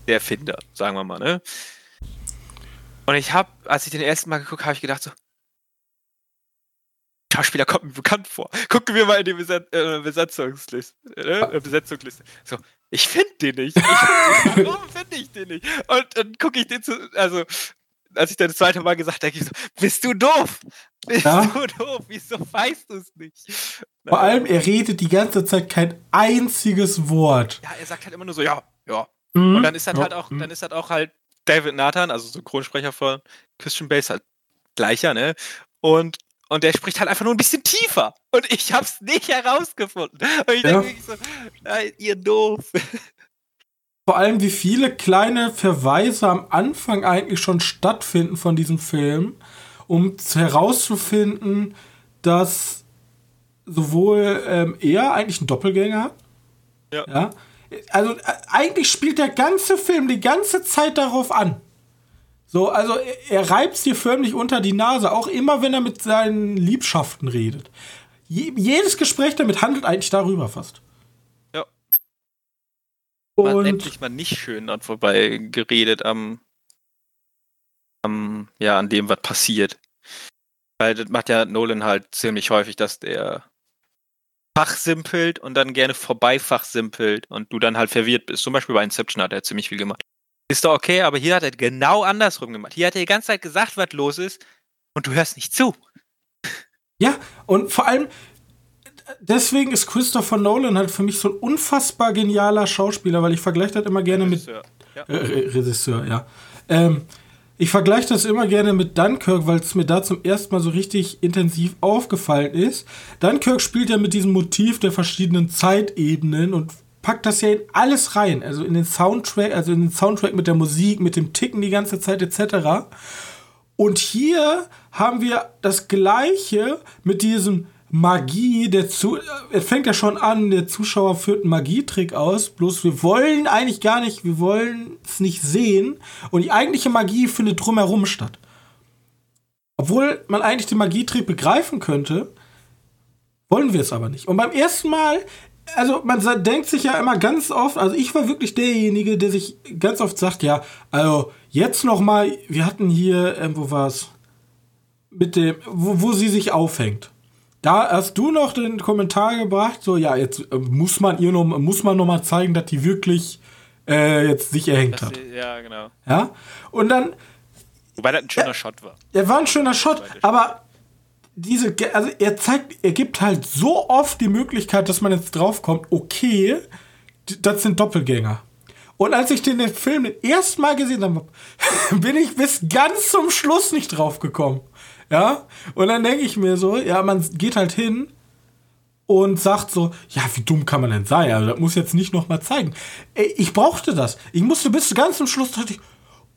der Erfinder, sagen wir mal, ne? Und ich habe, als ich den ersten Mal geguckt habe, ich gedacht so, Schauspieler kommt mir bekannt vor. Gucken wir mal in die Beset äh, Besetzungsliste. Äh, Besetzungsliste. So, ich finde den nicht. Ich, warum finde ich den nicht? Und dann gucke ich den zu, also, als ich dann das zweite Mal gesagt habe, ich so, bist du doof? Bist ja? du doof? Wieso weißt du es nicht? Vor allem, er redet die ganze Zeit kein einziges Wort. Ja, er sagt halt immer nur so, ja, ja. Mhm. Und dann ist halt, ja. halt auch, dann ist halt auch halt David Nathan, also Synchronsprecher von Christian Base, halt gleicher, ne? Und und der spricht halt einfach nur ein bisschen tiefer. Und ich hab's nicht herausgefunden. Und ich ja. denke so, nein, ihr doof. Vor allem, wie viele kleine Verweise am Anfang eigentlich schon stattfinden von diesem Film, um herauszufinden, dass sowohl ähm, er eigentlich einen Doppelgänger hat. Ja. ja. Also äh, eigentlich spielt der ganze Film die ganze Zeit darauf an. So, also er reibt dir förmlich unter die Nase, auch immer wenn er mit seinen Liebschaften redet. Je, jedes Gespräch damit handelt eigentlich darüber fast. Ja. Und man endlich mal nicht schön an vorbei geredet am, am, ja, an dem, was passiert. Weil das macht ja Nolan halt ziemlich häufig, dass der fachsimpelt und dann gerne vorbei fachsimpelt und du dann halt verwirrt bist. Zum Beispiel bei Inception hat er ziemlich viel gemacht. Ist doch okay, aber hier hat er genau andersrum gemacht. Hier hat er die ganze Zeit gesagt, was los ist und du hörst nicht zu. Ja, und vor allem, deswegen ist Christopher Nolan halt für mich so ein unfassbar genialer Schauspieler, weil ich vergleiche das immer gerne Regisseur. mit. Ja. Äh, Regisseur, ja. Ähm, ich vergleiche das immer gerne mit Dunkirk, weil es mir da zum ersten Mal so richtig intensiv aufgefallen ist. Dunkirk spielt ja mit diesem Motiv der verschiedenen Zeitebenen und packt das ja in alles rein. Also in den Soundtrack, also in den Soundtrack mit der Musik, mit dem Ticken die ganze Zeit etc. Und hier haben wir das Gleiche mit diesem Magie, der zu, es fängt ja schon an, der Zuschauer führt einen Magietrick aus, bloß wir wollen eigentlich gar nicht, wir wollen es nicht sehen und die eigentliche Magie findet drumherum statt. Obwohl man eigentlich den Magietrick begreifen könnte, wollen wir es aber nicht. Und beim ersten Mal, also man denkt sich ja immer ganz oft, also ich war wirklich derjenige, der sich ganz oft sagt, ja, also jetzt noch mal, wir hatten hier, äh, wo war es, mit dem, wo, wo sie sich aufhängt. Da hast du noch den Kommentar gebracht, so ja, jetzt äh, muss man ihr noch, muss man noch mal zeigen, dass die wirklich äh, jetzt sich erhängt hat. Sie, ja, genau. Ja, und dann. Wobei das ein schöner äh, Shot war. Er war ein schöner Shot, aber diese, also er zeigt, er gibt halt so oft die Möglichkeit, dass man jetzt draufkommt, okay, das sind Doppelgänger. Und als ich den, Film das erste Mal gesehen habe, <laughs> bin ich bis ganz zum Schluss nicht draufgekommen. Ja, und dann denke ich mir so, ja, man geht halt hin und sagt so, ja, wie dumm kann man denn sein? Also, das muss jetzt nicht nochmal zeigen. Ich brauchte das. Ich musste bis ganz zum Schluss, dachte ich,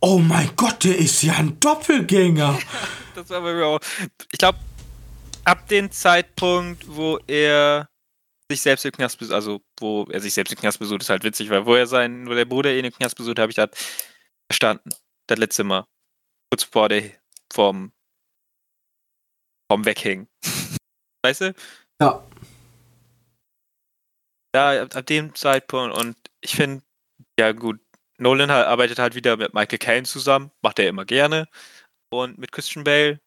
oh mein Gott, der ist ja ein Doppelgänger. <laughs> das war bei mir auch. Ich glaube, ab dem Zeitpunkt, wo er sich selbst im Knast besucht, also wo er sich selbst im Knast besucht, ist halt witzig, weil wo er seinen, wo der Bruder ihn im Knast besucht, habe ich das verstanden. Das letzte Mal. Kurz vor der, vom vom Weghängen. <laughs> weißt du? Ja. Da, ab dem Zeitpunkt und ich finde, ja gut, Nolan arbeitet halt wieder mit Michael Caine zusammen, macht er immer gerne. Und mit Christian Bale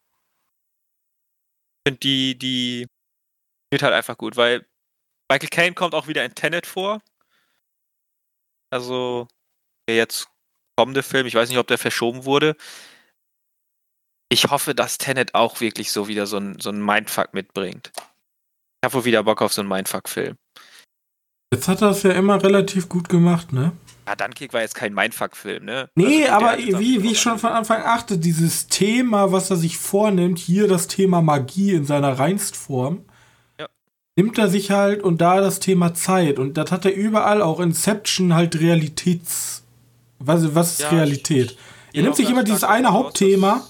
finde die, die wird halt einfach gut, weil Michael Caine kommt auch wieder in Tenet vor. Also, der jetzt kommende Film, ich weiß nicht, ob der verschoben wurde, ich hoffe, dass Tenet auch wirklich so wieder so ein, so ein Mindfuck mitbringt. Ich habe wohl wieder Bock auf so einen Mindfuck-Film. Jetzt hat er es ja immer relativ gut gemacht, ne? Ja, Dunkirk war jetzt kein Mindfuck-Film, ne? Nee, also, aber wie, wie ich schon von Anfang achte, dieses Thema, was er sich vornimmt, hier das Thema Magie in seiner Reinstform, ja. nimmt er sich halt und da das Thema Zeit. Und das hat er überall, auch Inception, halt Realitäts. Was, was ist ja, Realität? Er nimmt sich immer dieses eine Hauptthema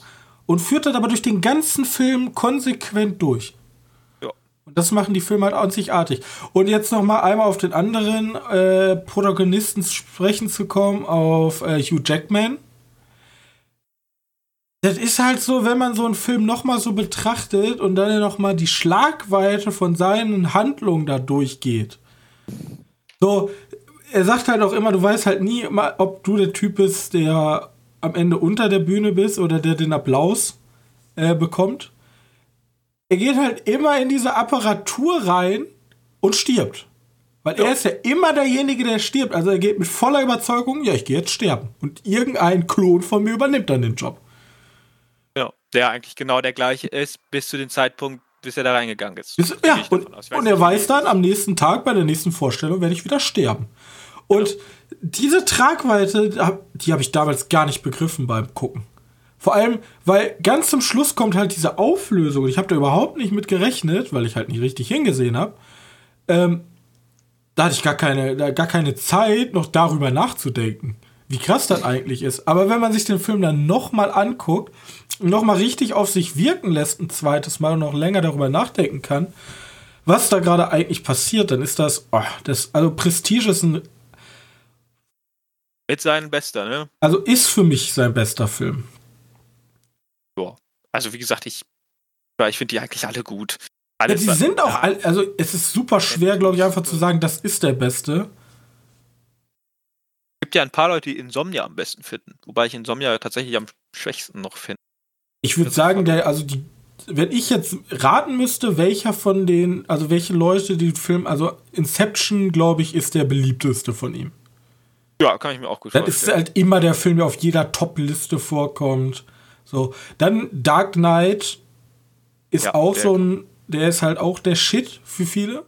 und führt das aber durch den ganzen Film konsequent durch. Und das machen die Filme halt einzigartig. Und jetzt noch mal einmal auf den anderen äh, Protagonisten sprechen zu kommen, auf äh, Hugh Jackman. Das ist halt so, wenn man so einen Film noch mal so betrachtet und dann noch mal die Schlagweite von seinen Handlungen da durchgeht. So, er sagt halt auch immer, du weißt halt nie, ob du der Typ bist, der am Ende unter der Bühne bist oder der den Applaus äh, bekommt. Er geht halt immer in diese Apparatur rein und stirbt. Weil ja. er ist ja immer derjenige, der stirbt. Also er geht mit voller Überzeugung, ja, ich gehe jetzt sterben. Und irgendein Klon von mir übernimmt dann den Job. Ja, der eigentlich genau der gleiche ist, bis zu dem Zeitpunkt, bis er da reingegangen ist. Bis, ja, und, und er weiß dann, am nächsten Tag, bei der nächsten Vorstellung, werde ich wieder sterben. Und ja diese Tragweite, die habe ich damals gar nicht begriffen beim Gucken. Vor allem, weil ganz zum Schluss kommt halt diese Auflösung. Ich habe da überhaupt nicht mit gerechnet, weil ich halt nicht richtig hingesehen habe. Ähm, da hatte ich gar keine, gar keine Zeit, noch darüber nachzudenken, wie krass das eigentlich ist. Aber wenn man sich den Film dann nochmal anguckt und nochmal richtig auf sich wirken lässt, ein zweites Mal und noch länger darüber nachdenken kann, was da gerade eigentlich passiert, dann ist das, oh, das, also Prestige ist ein mit seinem bester, ne? Also ist für mich sein bester Film. Ja. Also wie gesagt, ich, ich finde die eigentlich alle gut. Alles, ja, die sind auch, all, also es ist super schwer, glaube ich, einfach zu sagen, das ist der beste. Es gibt ja ein paar Leute, die Insomnia am besten finden. Wobei ich Insomnia tatsächlich am schwächsten noch finde. Ich würde sagen, der, also die, wenn ich jetzt raten müsste, welcher von den, also welche Leute die Film, also Inception, glaube ich, ist der beliebteste von ihm. Ja, kann ich mir auch gut vorstellen. Das ist halt immer der Film, der auf jeder Top-Liste vorkommt. So, dann Dark Knight ist ja, auch so ein, der ist halt auch der Shit für viele.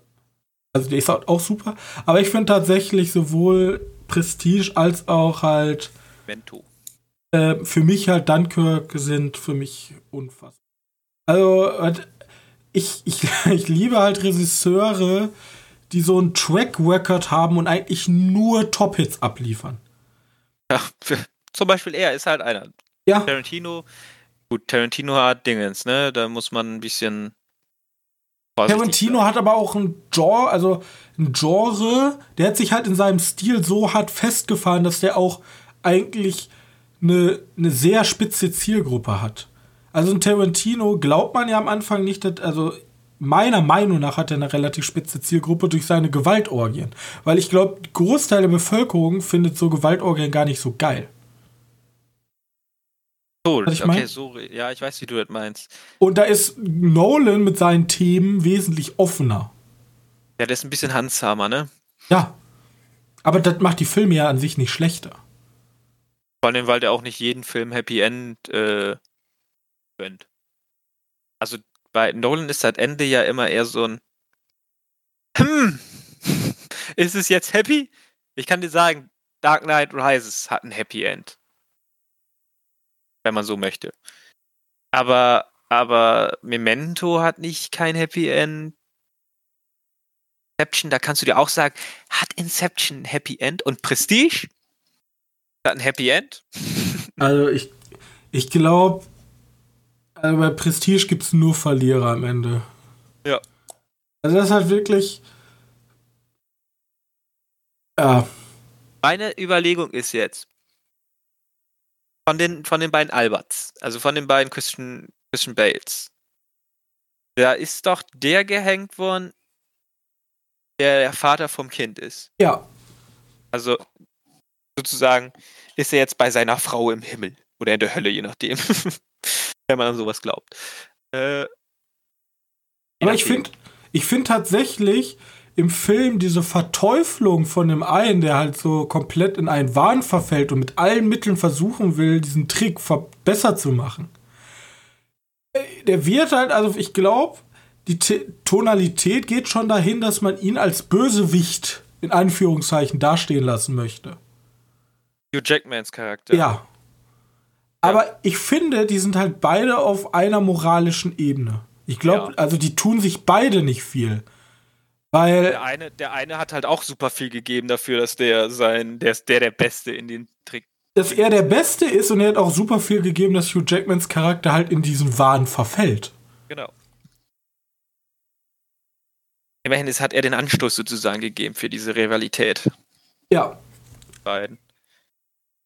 Also der ist halt auch super. Aber ich finde tatsächlich sowohl Prestige als auch halt Vento. Äh, für mich halt Dunkirk sind für mich unfassbar. Also ich, ich, <laughs> ich liebe halt Regisseure, die so einen Track Record haben und eigentlich nur Top-Hits abliefern. Ja, zum Beispiel er ist halt einer. Ja. Tarantino, gut, Tarantino hat Dingens, ne? Da muss man ein bisschen. Tarantino sein. hat aber auch ein Genre, also ein Genre, der hat sich halt in seinem Stil so hart festgefahren, dass der auch eigentlich eine, eine sehr spitze Zielgruppe hat. Also ein Tarantino glaubt man ja am Anfang nicht, dass, also meiner Meinung nach hat er eine relativ spitze Zielgruppe durch seine Gewaltorgien. Weil ich glaube, Großteil der Bevölkerung findet so Gewaltorgien gar nicht so geil. So, ich okay, so, ja, ich weiß, wie du das meinst. Und da ist Nolan mit seinen Themen wesentlich offener. Ja, der ist ein bisschen handsamer, ne? Ja. Aber das macht die Filme ja an sich nicht schlechter. Vor allem, weil der auch nicht jeden Film Happy End äh, gönnt. Also bei Nolan ist das Ende ja immer eher so ein Hm, <laughs> ist es jetzt happy? Ich kann dir sagen, Dark Knight Rises hat ein Happy End wenn man so möchte. Aber, aber Memento hat nicht kein Happy End. Inception, da kannst du dir auch sagen, hat Inception ein Happy End? Und Prestige? Hat ein Happy End? <laughs> Also ich, ich glaube, also bei Prestige gibt es nur Verlierer am Ende. Ja. Also das ist halt wirklich. Ja. Meine Überlegung ist jetzt, von den, von den beiden Alberts, also von den beiden Christian, Christian Bales. Da ist doch der gehängt worden, der der Vater vom Kind ist. Ja. Also sozusagen ist er jetzt bei seiner Frau im Himmel oder in der Hölle, je nachdem, <laughs> wenn man an sowas glaubt. Äh, Aber ich finde ich find tatsächlich, im Film diese Verteuflung von dem einen, der halt so komplett in einen Wahn verfällt und mit allen Mitteln versuchen will, diesen Trick besser zu machen. Äh, der wird halt, also ich glaube, die T Tonalität geht schon dahin, dass man ihn als Bösewicht in Anführungszeichen dastehen lassen möchte. Hugh Jackmans Charakter. Ja. Aber ja. ich finde, die sind halt beide auf einer moralischen Ebene. Ich glaube, ja. also die tun sich beide nicht viel. Weil der eine, der eine hat halt auch super viel gegeben dafür, dass der sein, der ist der der Beste in den Trick. Dass er der Beste ist und er hat auch super viel gegeben, dass Hugh Jackmans Charakter halt in diesen Wahn verfällt. Genau. Immerhin ist, hat er den Anstoß sozusagen gegeben für diese Rivalität. Ja. Beiden.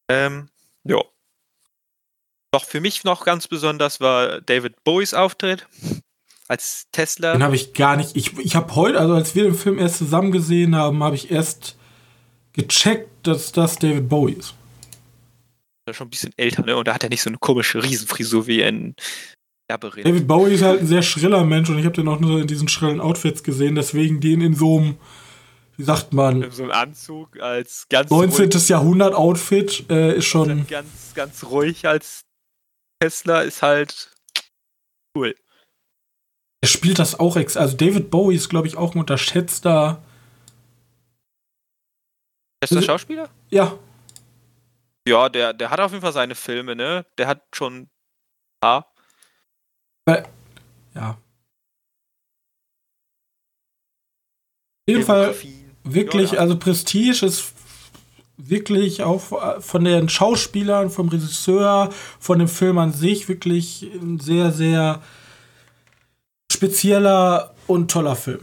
Ähm, ja. Doch für mich noch ganz besonders war David Bowies Auftritt als Tesla. Den habe ich gar nicht. Ich, ich habe heute, also als wir den Film erst zusammen gesehen haben, habe ich erst gecheckt, dass das David Bowie ist. Der ist schon ein bisschen älter, ne? Und da hat er nicht so eine komische Riesenfrisur wie ein Erberin. David Bowie ist halt ein sehr schriller Mensch und ich habe den auch nur in diesen schrillen Outfits gesehen, deswegen den in so einem, wie sagt man, in so einem Anzug als ganz 19. Jahrhundert Outfit äh, ist schon ganz ganz ruhig als Tesla ist halt cool. Er spielt das auch ex. Also David Bowie ist, glaube ich, auch ein unterschätzter. Ist der Schauspieler? Ja. Ja, der, der hat auf jeden Fall seine Filme, ne? Der hat schon. Ah. Äh, ja. Auf jeden Fall wirklich, ja, ja. also Prestige ist wirklich auch von den Schauspielern, vom Regisseur, von dem Film an sich wirklich ein sehr, sehr spezieller und toller Film.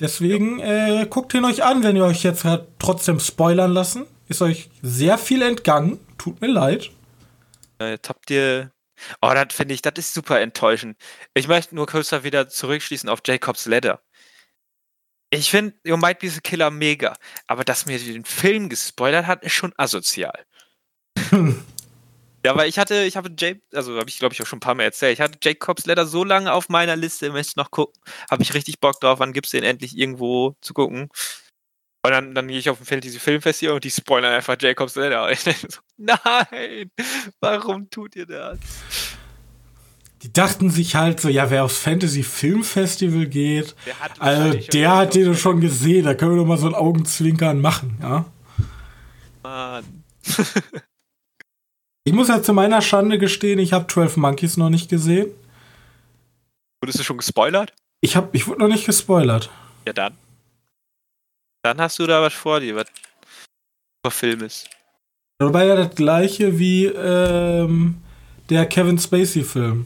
Deswegen äh, guckt ihn euch an, wenn ihr euch jetzt halt trotzdem spoilern lassen. Ist euch sehr viel entgangen. Tut mir leid. Jetzt habt ihr. Oh, das finde ich, das ist super enttäuschend. Ich möchte nur kurz da wieder zurückschließen auf Jacobs Ladder. Ich finde You Might Be the Killer mega, aber dass mir den Film gespoilert hat, ist schon asozial. <laughs> Ja, weil ich hatte, ich habe Jake, also habe ich glaube ich auch schon ein paar Mal erzählt, ich hatte Jacob's Letter so lange auf meiner Liste, möchte noch gucken, habe ich richtig Bock drauf, wann gibt's den endlich irgendwo zu gucken. Und dann, dann gehe ich auf ein Fantasy Filmfestival und die spoilern einfach Jacob's Letter. <laughs> So, nein, warum tut ihr das? Die dachten sich halt so, ja, wer aufs Fantasy Filmfestival geht, der hat, also, der hat den schon gesehen, da können wir doch mal so ein Augenzwinkern machen, ja. Mann. <laughs> ich muss ja zu meiner Schande gestehen, ich habe 12 Monkeys noch nicht gesehen. Wurdest du schon gespoilert? Ich, hab, ich wurde noch nicht gespoilert. Ja, dann. Dann hast du da was vor dir, was vor Film ist. Wobei ja das gleiche wie ähm, der Kevin Spacey-Film.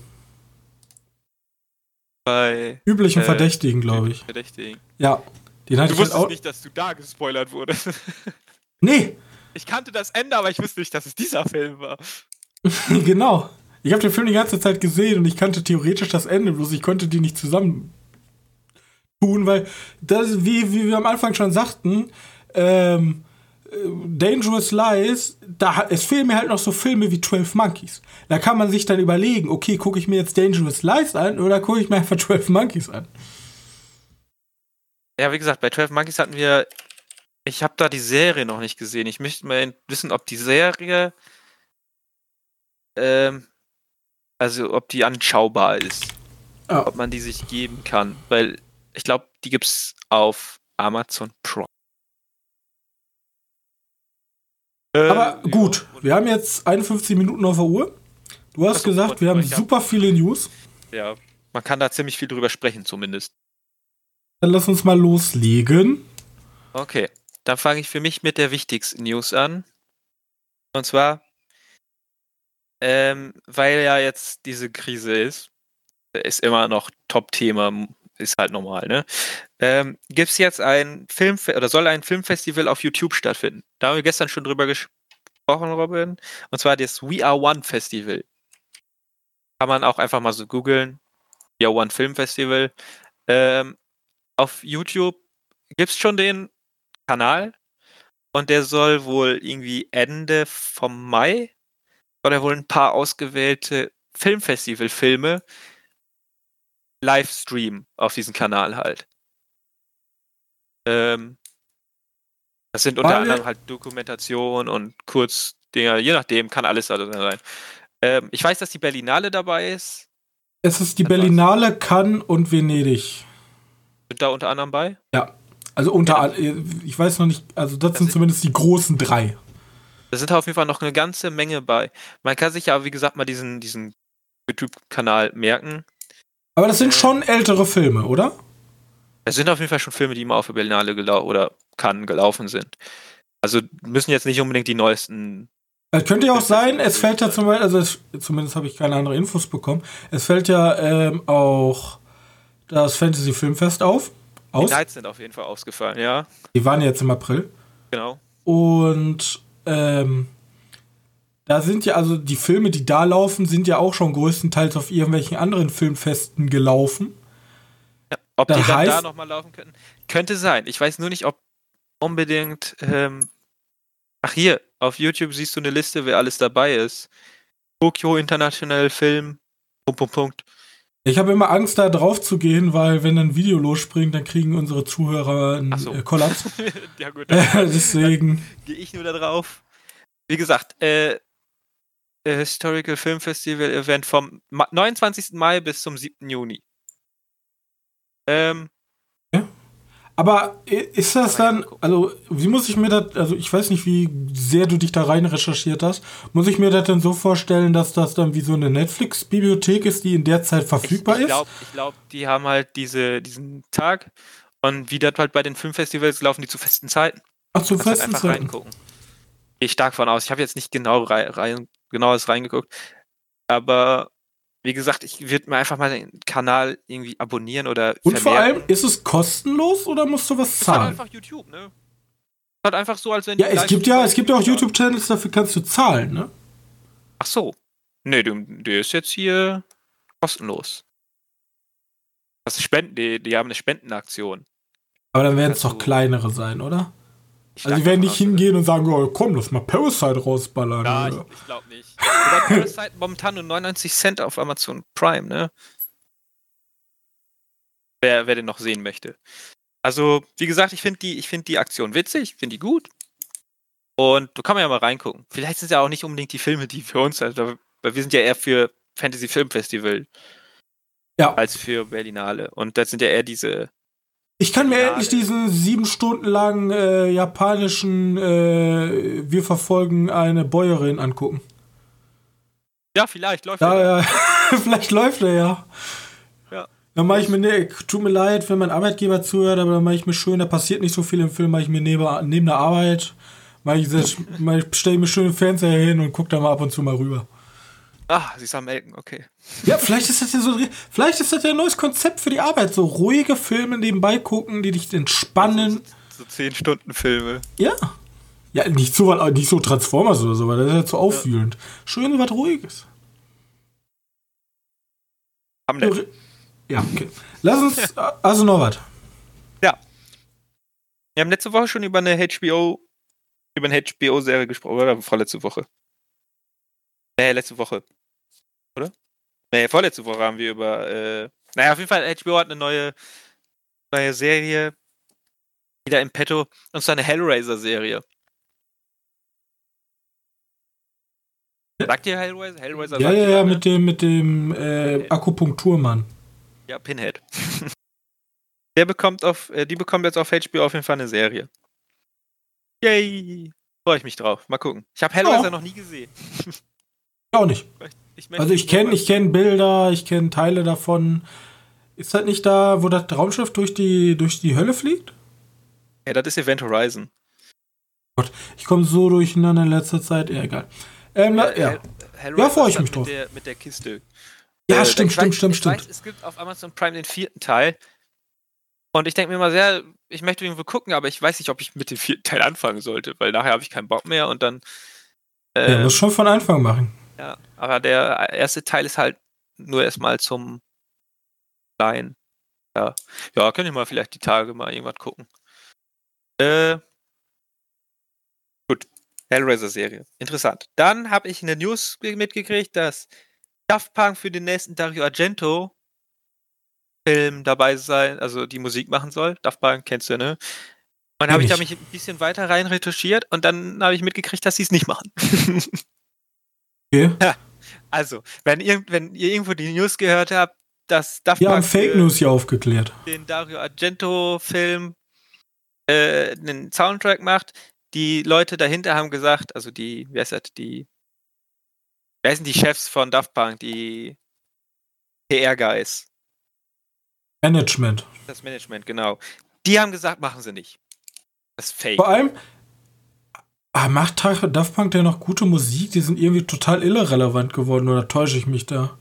Bei üblichen äh, Verdächtigen, glaube ich. Verdächtigen. Ja. Den du halt wusstest halt auch nicht, dass du da gespoilert wurdest. <laughs> nee. Ich kannte das Ende, aber ich wusste nicht, dass es dieser Film war. <laughs> genau. Ich habe den Film die ganze Zeit gesehen und ich kannte theoretisch das Ende, bloß ich konnte die nicht zusammen tun, weil das, wie, wie wir am Anfang schon sagten, ähm, Dangerous Lies, da, es fehlen mir halt noch so Filme wie 12 Monkeys. Da kann man sich dann überlegen, okay, gucke ich mir jetzt Dangerous Lies an oder gucke ich mir einfach <laughs> 12 Monkeys an? Ja, wie gesagt, bei 12 Monkeys hatten wir, ich habe da die Serie noch nicht gesehen. Ich möchte mal wissen, ob die Serie, ähm, also ob die anschaubar ist. Oh. Ob man die sich geben kann. Weil ich glaube, die gibt's auf Amazon Prime. Aber ähm, gut, ja. wir haben jetzt 51 Minuten auf der Uhr. Du hast gesagt, wir haben super viele News. Ja, man kann da ziemlich viel drüber sprechen, zumindest. Dann lass uns mal loslegen. Okay, dann fange ich für mich mit der wichtigsten News an. Und zwar, ähm, weil ja jetzt diese Krise ist, ist immer noch Top-Thema, ist halt normal, ne? Ähm, Gibt es jetzt ein Film oder soll ein Filmfestival auf YouTube stattfinden? Da haben wir gestern schon drüber gesprochen, Robin. Und zwar das We Are One Festival. Kann man auch einfach mal so googeln. We Are One Film Festival. Ähm, auf YouTube gibt es schon den Kanal und der soll wohl irgendwie Ende vom Mai oder wohl ein paar ausgewählte Filmfestival-Filme Livestream auf diesem Kanal halt. Ähm, das sind unter anderem halt Dokumentation und Kurzdinger, je nachdem, kann alles da sein. Ähm, ich weiß, dass die Berlinale dabei ist. Es ist die Berlinale. Cannes und Venedig. Sind da unter anderem bei? Ja. Also unter ja. ich weiß noch nicht, also das, das sind zumindest die großen drei. Da sind auf jeden Fall noch eine ganze Menge bei. Man kann sich ja, wie gesagt, mal diesen, diesen YouTube-Kanal merken. Aber das sind schon ältere Filme, oder? Es sind auf jeden Fall schon Filme, die immer auf der Berlinale gelau oder kann gelaufen sind. Also müssen jetzt nicht unbedingt die neuesten. Es könnte ja auch sein, es fällt ja zum Beispiel, also es, zumindest habe ich keine anderen Infos bekommen, es fällt ja ähm, auch das Fantasy Filmfest auf. Aus. Die Nights sind auf jeden Fall ausgefallen, ja. Die waren jetzt im April. Genau. Und ähm, da sind ja also die Filme, die da laufen, sind ja auch schon größtenteils auf irgendwelchen anderen Filmfesten gelaufen. Ja, ob das die dann heißt, da nochmal laufen könnten? Könnte sein. Ich weiß nur nicht, ob unbedingt. Ähm, ach, hier, auf YouTube siehst du eine Liste, wer alles dabei ist. Tokyo International Film. Punkt, Punkt, Punkt. Ich habe immer Angst, da drauf zu gehen, weil wenn ein Video losspringt, dann kriegen unsere Zuhörer einen so. äh, Kollaps. <laughs> ja, gut. deswegen. Gehe ich nur da drauf. Wie gesagt, äh, Historical Film Festival Event vom 29. Mai bis zum 7. Juni. Ähm. Aber ist das dann, also wie muss ich mir das, also ich weiß nicht, wie sehr du dich da rein recherchiert hast, muss ich mir das denn so vorstellen, dass das dann wie so eine Netflix-Bibliothek ist, die in der Zeit verfügbar ich, ich glaub, ist? Ich glaube, die haben halt diese, diesen Tag und wie das halt bei den Filmfestivals laufen die zu festen Zeiten. Ach, zu festen halt Zeiten. Reingucken. Gehe ich stark von aus. Ich habe jetzt nicht genau rein, rein genaues reingeguckt. Aber wie gesagt, ich würde mir einfach mal den Kanal irgendwie abonnieren oder. Und vermerken. vor allem, ist es kostenlos oder musst du was zahlen? Ist halt einfach YouTube, ne? Ist halt einfach so, als wenn Ja, es gibt ja, es gibt ja auch YouTube-Channels, dafür kannst du zahlen, ne? Ach so. Nee, der ist jetzt hier kostenlos. Das ist Spenden, die, die haben eine Spendenaktion. Aber dann werden es doch kleinere sein, oder? Ich also, sie werden nicht hingehen und sagen, oh, komm, lass mal Parasite rausballern. Ja, ich, ich glaube nicht. Wobei Parasite momentan nur 99 Cent auf Amazon Prime, ne? Wer, wer den noch sehen möchte. Also, wie gesagt, ich finde die, find die Aktion witzig, finde die gut. Und da kann man ja mal reingucken. Vielleicht sind es ja auch nicht unbedingt die Filme, die für uns, also, weil wir sind ja eher für Fantasy Film Festival. Ja. Als für Berlinale. Und das sind ja eher diese. Ich kann mir Berlinale. endlich diesen sieben Stunden langen äh, japanischen äh, Wir verfolgen eine Bäuerin angucken. Ja, vielleicht läuft ja, er. Ja. <laughs> vielleicht läuft er ja. Ja. Dann mache ich mir, ne, tut mir leid, wenn mein Arbeitgeber zuhört, aber dann mache ich mir schön, da passiert nicht so viel im Film, mache ich mir neben, neben der Arbeit, mache ich, stelle mir schön den Fernseher hin und gucke da mal ab und zu mal rüber. Ah, sie ist am Melken, okay. Ja, vielleicht ist das ja so, vielleicht ist das ja ein neues Konzept für die Arbeit. So ruhige Filme nebenbei gucken, die dich entspannen. So, so, so 10 Stunden Filme. Ja. Ja, nicht so, nicht so Transformers oder so, weil das ist ja zu auffühlend. Ja. Schön was Ruhiges. Hamlet. Ja, okay. Lass uns, <laughs> also noch was. Ja. Wir haben letzte Woche schon über eine HBO, über eine HBO-Serie gesprochen, oder? Vorletzte Woche. Äh, letzte Woche. Oder? Nee, vorletzte Woche haben wir über, äh, naja, auf jeden Fall, HBO hat eine neue, neue Serie wieder im Petto, und zwar eine Hellraiser-Serie. Sagt ihr Hellraiser? Hellraiser ja, ja, ja, mit dem, mit dem äh, Akupunkturmann. Ja, Pinhead. <laughs> Der bekommt auf, äh, die bekommt jetzt auf HBO auf jeden Fall eine Serie. Yay! Freue ich mich drauf. Mal gucken. Ich habe Hellraiser oh. noch nie gesehen. Auch nicht. <laughs> Ich also ich kenne ich kenn Bilder, ich kenne Teile davon. Ist das nicht da, wo das Raumschiff durch die, durch die Hölle fliegt? Ja, das ist Event Horizon. Gott, ich komme so durcheinander in letzter Zeit. Ja, egal. Ähm, ja, ja. ja freue ich mich drauf. Mit der, mit der Kiste. Ja, äh, stimmt, stimmt, weiß, stimmt, stimmt. Weiß, es gibt auf Amazon Prime den vierten Teil. Und ich denke mir mal sehr, ich möchte irgendwo gucken, aber ich weiß nicht, ob ich mit dem vierten Teil anfangen sollte, weil nachher habe ich keinen Bock mehr und dann. Äh, ja, muss schon von Anfang machen. Ja, aber der erste Teil ist halt nur erstmal zum Kleinen. Ja. ja, können wir mal vielleicht die Tage mal irgendwas gucken. Äh, gut, Hellraiser-Serie. Interessant. Dann habe ich eine News mitgekriegt, dass Daft Punk für den nächsten Dario Argento Film dabei sein, also die Musik machen soll. Daft Punk kennst du, ne? Und dann habe ich da mich ein bisschen weiter rein retuschiert und dann habe ich mitgekriegt, dass sie es nicht machen. <laughs> Okay. Also, wenn ihr, wenn ihr irgendwo die News gehört habt, dass Daft Punk haben Fake News hier aufgeklärt. Den Dario Argento-Film äh, einen Soundtrack macht, die Leute dahinter haben gesagt, also die, wer ist das, die, wer sind die Chefs von Daft Punk, die PR-Guys? Management. Das Management, genau. Die haben gesagt, machen sie nicht. Das ist fake. Vor allem, Ah, macht Daft Punk denn noch gute Musik? Die sind irgendwie total irrelevant geworden, oder täusche ich mich da?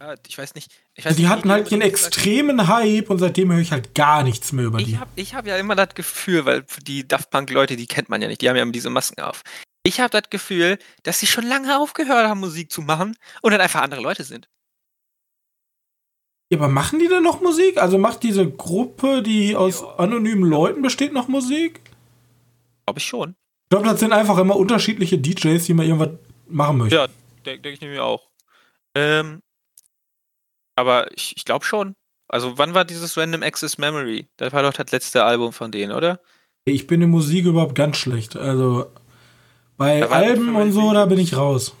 Ja, ich weiß nicht. Ich weiß die nicht, hatten halt ihren extremen Hype und seitdem höre ich halt gar nichts mehr über ich die. Hab, ich habe ja immer das Gefühl, weil die Daft Punk-Leute, die kennt man ja nicht, die haben ja immer diese Masken auf. Ich habe das Gefühl, dass sie schon lange aufgehört haben, Musik zu machen und dann einfach andere Leute sind. Ja, aber machen die denn noch Musik? Also macht diese Gruppe, die aus ja. anonymen Leuten besteht, noch Musik? Glaube ich schon. Ich glaube, das sind einfach immer unterschiedliche DJs, die mal irgendwas machen möchten. Ja, denke denk ich mir auch. Ähm, aber ich, ich glaube schon. Also, wann war dieses Random Access Memory? Das war doch das letzte Album von denen, oder? Ich bin in Musik überhaupt ganz schlecht. Also, bei Alben und so, da bin ich raus.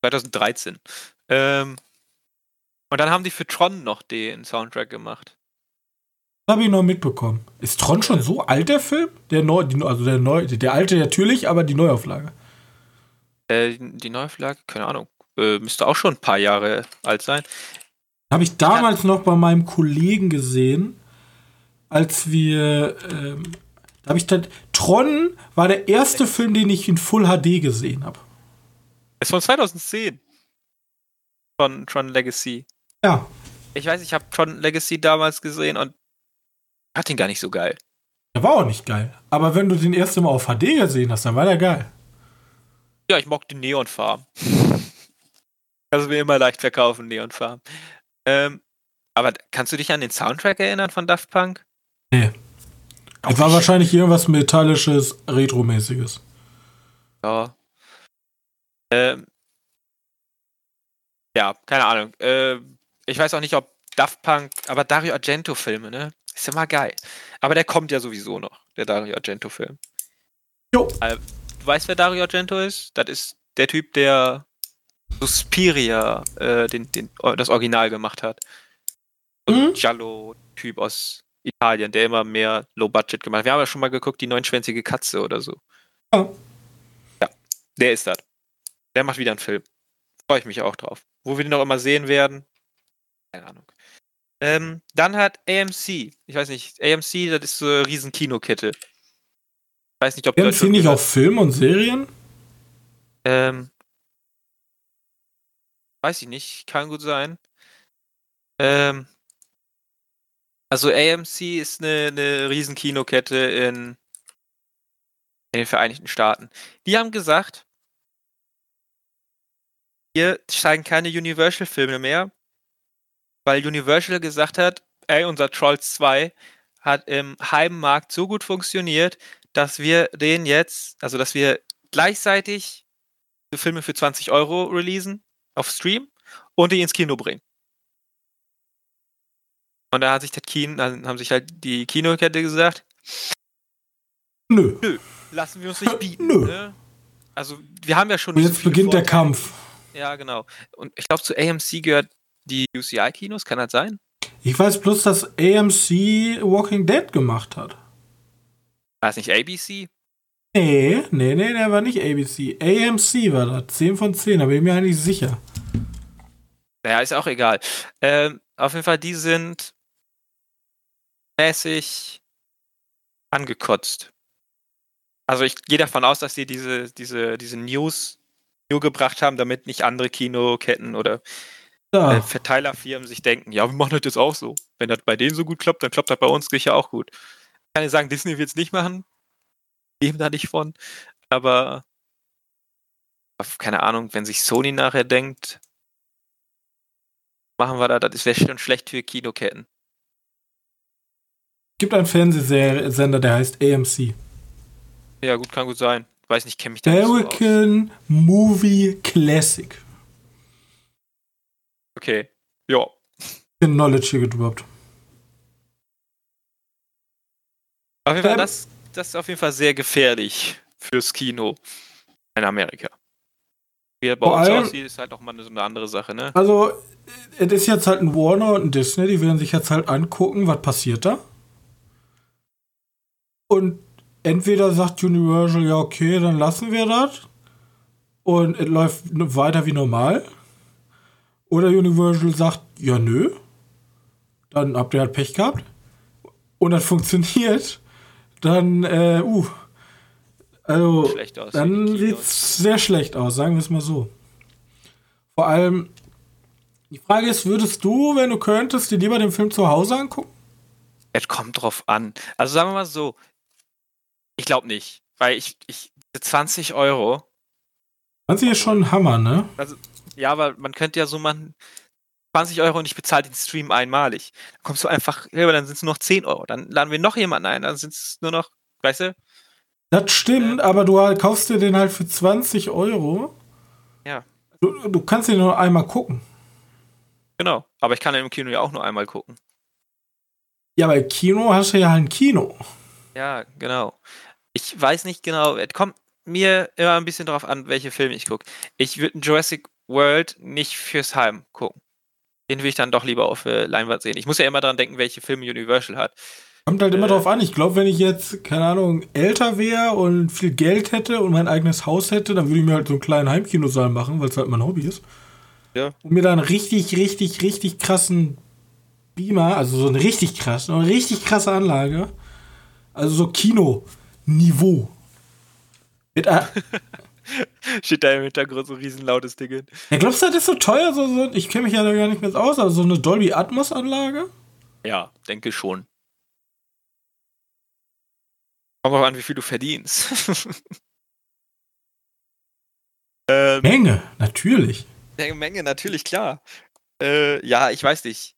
2013. Ähm, und dann haben die für Tron noch den Soundtrack gemacht. Habe ich noch mitbekommen. Ist Tron schon so alt, der Film? Der neu, die, also der neu, der alte natürlich, aber die Neuauflage. Äh, die Neuauflage, keine Ahnung. Äh, müsste auch schon ein paar Jahre alt sein. Habe ich damals noch bei meinem Kollegen gesehen, als wir. Ähm, da habe ich dann. Tron war der erste Film, den ich in Full HD gesehen habe. Ist von 2010. Von Tron Legacy. Ja. Ich weiß, ich habe Tron Legacy damals gesehen und fand ihn gar nicht so geil. Der war auch nicht geil. Aber wenn du den erste Mal auf HD gesehen hast, dann war der geil. Ja, ich mochte Neonfarben. <laughs> Kannst du mir immer leicht verkaufen, Neonfarben. Ähm, aber kannst du dich an den Soundtrack erinnern von Daft Punk? Nee. Es war wahrscheinlich irgendwas Metallisches, Retromäßiges. Ja. Ähm. Ja, keine Ahnung. Äh, ich weiß auch nicht, ob Daft Punk, aber Dario Argento-Filme, ne? Ist ja mal geil. Aber der kommt ja sowieso noch, der Dario Argento-Film. Jo. Äh, du weißt, wer Dario Argento ist? Das ist der Typ, der Suspiria, äh, den, den, das Original gemacht hat. So ein Mhm. Giallo-Typ aus Italien, der immer mehr Low-Budget gemacht hat. Wir haben ja schon mal geguckt, die neunschwänzige Katze oder so. Ja. Der ist das. Der macht wieder einen Film. Freue ich mich auch drauf. Wo wir den noch immer sehen werden. Keine Ahnung. Ähm, dann hat AMC, ich weiß nicht, AMC, das ist so eine riesen Kinokette. Ich weiß nicht, ob schon nicht auch Film und Serien? Ähm, weiß ich nicht, kann gut sein. Ähm, also AMC ist eine, eine riesen Kinokette in, in den Vereinigten Staaten. Die haben gesagt, hier steigen keine Universal-Filme mehr, weil Universal gesagt hat, ey, unser Trolls 2 hat im Heimmarkt so gut funktioniert, dass wir den jetzt, also dass wir gleichzeitig Filme für 20 Euro releasen auf Stream und die ins Kino bringen. Und da hat sich das Kino, dann haben sich halt die Kinokette gesagt, Nö. lassen wir uns nicht bieten. Nö. Ne? Also wir haben ja schon Und jetzt beginnt der Vorteile. Kampf. Ja, genau. Und ich glaube, zu AMC gehört die UCI-Kinos, kann das sein? Ich weiß bloß, dass AMC Walking Dead gemacht hat. War es nicht ABC? Nee, nee, nee, der war nicht ABC. AMC war das. 10 von 10, da bin ich mir eigentlich sicher. Naja, ist auch egal. Ähm, auf jeden Fall, die sind mäßig angekotzt. Also ich gehe davon aus, dass sie diese, diese, diese News nur gebracht haben, damit nicht andere Kinoketten oder Ja, äh, Verteilerfirmen sich denken, ja, wir machen das jetzt auch so. Wenn das bei denen so gut klappt, dann klappt das bei uns sicher auch gut. Ich kann ja sagen, Disney wird es nicht machen. Leben da nicht von. Aber keine Ahnung, wenn sich Sony nachher denkt, machen wir da, das wäre schon schlecht für Kinoketten. gibt einen Fernsehsender, der heißt AMC. Ja, gut, kann gut sein. Weiß nicht, kenne mich da nicht so. American Movie Classic. Okay. Ja. Knowledge hier gedroppt. Auf jeden Fall, Ähm, das, das ist auf jeden Fall sehr gefährlich fürs Kino in Amerika. Wie er bei uns allem- aussieht, ist halt auch mal so eine andere Sache, ne? Also, es ist jetzt halt ein Warner und ein Disney, die werden sich jetzt halt angucken, was passiert da. Und entweder sagt Universal, ja, okay, dann lassen wir das. Und es läuft weiter wie normal. Oder Universal sagt, ja, nö. Dann habt ihr halt Pech gehabt. Und das funktioniert. Dann, äh, uh. Also, Schlecht aus. dann sieht's sehr schlecht aus, sagen wir es mal so. Vor allem, die Frage ist, würdest du, wenn du könntest, dir lieber den Film zu Hause angucken? Es kommt drauf an. Also sagen wir mal so, ich glaube nicht, weil ich, ich 20 Euro, Das ist schon ein Hammer, ne? ja, aber man könnte ja so machen, 20 Euro und ich bezahle den Stream einmalig. Dann kommst du einfach, ja, aber dann sind es nur noch 10 Euro. Dann laden wir noch jemanden ein, dann sind es nur noch, weißt du? Das stimmt, aber du halt kaufst dir den halt für 20 Euro. Ja. Du, du kannst ihn nur einmal gucken. Genau. Aber ich kann im Kino ja auch nur einmal gucken. Ja, bei Kino hast du ja ein Kino. Ja, genau. Ich weiß nicht genau, es kommt mir immer ein bisschen darauf an, welche Filme ich gucke. Ich würde Jurassic World nicht fürs Heim gucken. Den will ich dann doch lieber auf äh, Leinwand sehen. Ich muss ja immer daran denken, welche Filme Universal hat. Kommt halt immer Äh. drauf an. Ich glaube, wenn ich jetzt, keine Ahnung, älter wäre und viel Geld hätte und mein eigenes Haus hätte, dann würde ich mir halt so einen kleinen Heimkinosaal machen, weil es halt mein Hobby ist. Ja. Und mir dann richtig, richtig, richtig krassen Beamer, also so eine richtig krass, eine richtig krasse Anlage. Also so Kino-Niveau. Mit a- <laughs> Steht da im Hintergrund so ein riesenlautes Ding. ja, glaubst du, das ist so teuer? So, so, ich kenne mich ja da gar nicht mehr aus, aber so eine Dolby Atmos-Anlage? Ja, denke schon. Kommt auch an, wie viel du verdienst. <laughs> ähm, Menge, natürlich. Menge, natürlich, klar. Äh, ja, ich weiß nicht.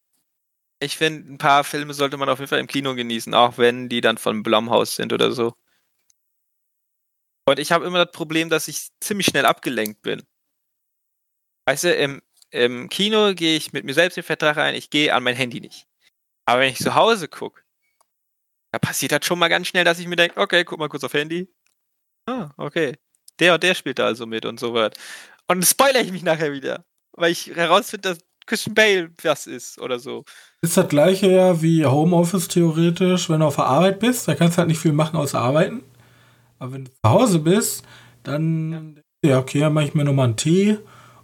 ich finde, ein paar Filme sollte man auf jeden Fall im Kino genießen, auch wenn die dann von Blumhouse sind oder so. Und ich habe immer das Problem, dass ich ziemlich schnell abgelenkt bin. Weißt du, im, im Kino gehe ich mit mir selbst den Vertrag ein, ich gehe an mein Handy nicht. Aber wenn ich zu Hause gucke, da passiert das schon mal ganz schnell, dass ich mir denke, okay, guck mal kurz auf Handy. Ah, okay. Der und der spielt da also mit und so was. Und dann spoilere ich mich nachher wieder, weil ich herausfinde, dass Christian Bale was ist oder so. Ist das gleiche ja wie Homeoffice theoretisch, wenn du auf der Arbeit bist, da kannst du halt nicht viel machen außer arbeiten. Aber wenn du zu Hause bist, dann, ja, okay, dann mache ich mir nochmal einen Tee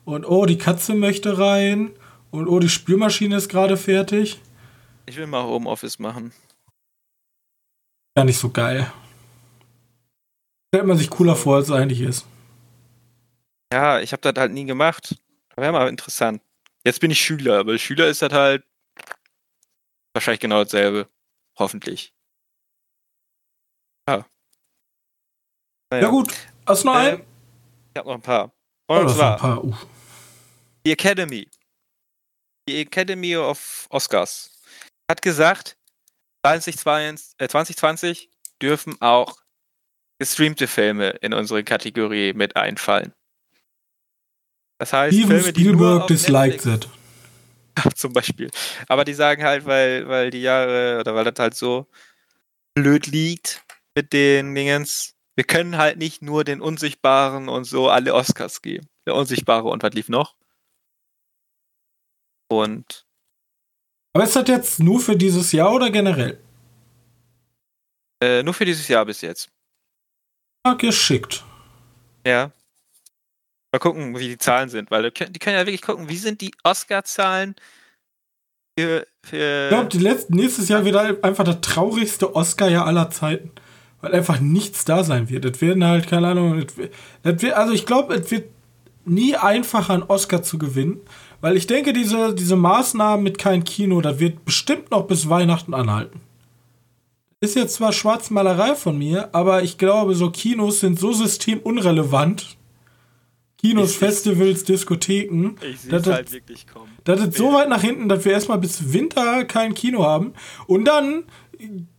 und oh, die Katze möchte rein und oh, die Spülmaschine ist gerade fertig. Ich will mal Homeoffice machen. Ja, nicht so geil. Stellt man sich cooler vor, als es eigentlich ist. Ja, ich habe das halt nie gemacht. Wäre mal interessant. Jetzt bin ich Schüler, aber Schüler ist das halt wahrscheinlich genau dasselbe. Hoffentlich. Ja. Naja. Ja gut, hast du noch einen? Ich habe noch ein paar. Und oh, zwar paar. Uh. die Academy. Die Academy of Oscars hat gesagt, 2020, äh, 2020 dürfen auch gestreamte Filme in unsere Kategorie mit einfallen. Das heißt, Steven Filme, die Spielberg disliked it. <laughs> Zum Beispiel. Aber die sagen halt, weil, weil die Jahre oder weil das halt so blöd liegt mit den Dingens, wir können halt nicht nur den Unsichtbaren und so alle Oscars geben. Der Unsichtbare und was lief noch? Und. Aber ist das jetzt nur für dieses Jahr oder generell? Äh, nur für dieses Jahr bis jetzt. Ah, geschickt. Ja. Mal gucken, wie die Zahlen sind, weil die können ja wirklich gucken, wie sind die Oscar-Zahlen für, für. Ich glaube, nächstes Jahr wird einfach das traurigste Oscar-Jahr aller Zeiten. Weil einfach nichts da sein wird. Das werden halt, keine Ahnung, das wird, also ich glaube, es wird nie einfacher, einen Oscar zu gewinnen. Weil ich denke, diese, diese Maßnahmen mit kein Kino, das wird bestimmt noch bis Weihnachten anhalten. Ist jetzt zwar Schwarzmalerei von mir, aber ich glaube, so Kinos sind so systemunrelevant. Kinos, ich, Festivals, Diskotheken. Ich sehe es halt wirklich kommen. Das ist so weit nach hinten, dass wir erstmal bis Winter kein Kino haben. Und dann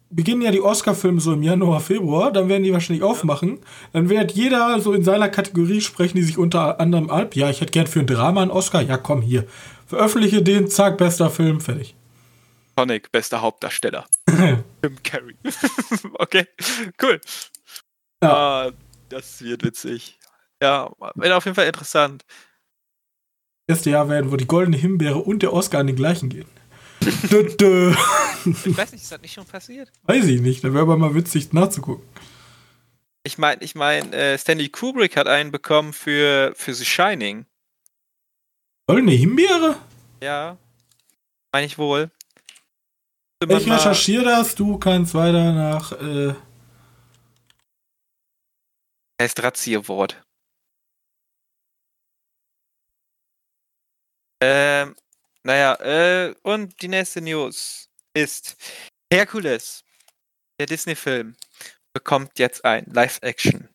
beginnen ja die Oscar-Filme so im Januar, Februar. Dann werden die wahrscheinlich aufmachen. Dann wird jeder so in seiner Kategorie sprechen, die sich unter anderem ab. Ja, ich hätte gern für ein Drama einen Oscar. Ja, komm hier. Veröffentliche den, zack, bester Film, fertig. Sonic, bester Hauptdarsteller. <laughs> Tim Carrey. <laughs> okay, cool. Ja. Uh, das wird witzig. Ja, wird auf jeden Fall interessant. Das erste Jahr werden, wo die Goldene Himbeere und der Oscar an den gleichen gehen. Dö, dö. Ich weiß nicht, ist das nicht schon passiert? Weiß ich nicht, da wäre aber mal witzig nachzugucken. Ich meine, ich mein, äh, Stanley Kubrick hat einen bekommen für, für The Shining. Goldene Himbeere? Ja, meine ich wohl. Ich recherchiere das, du kannst weiter nach. Äh heißt Razierwort. Ähm, naja, äh, und die nächste News ist Herkules, der Disney-Film, bekommt jetzt ein Live-Action.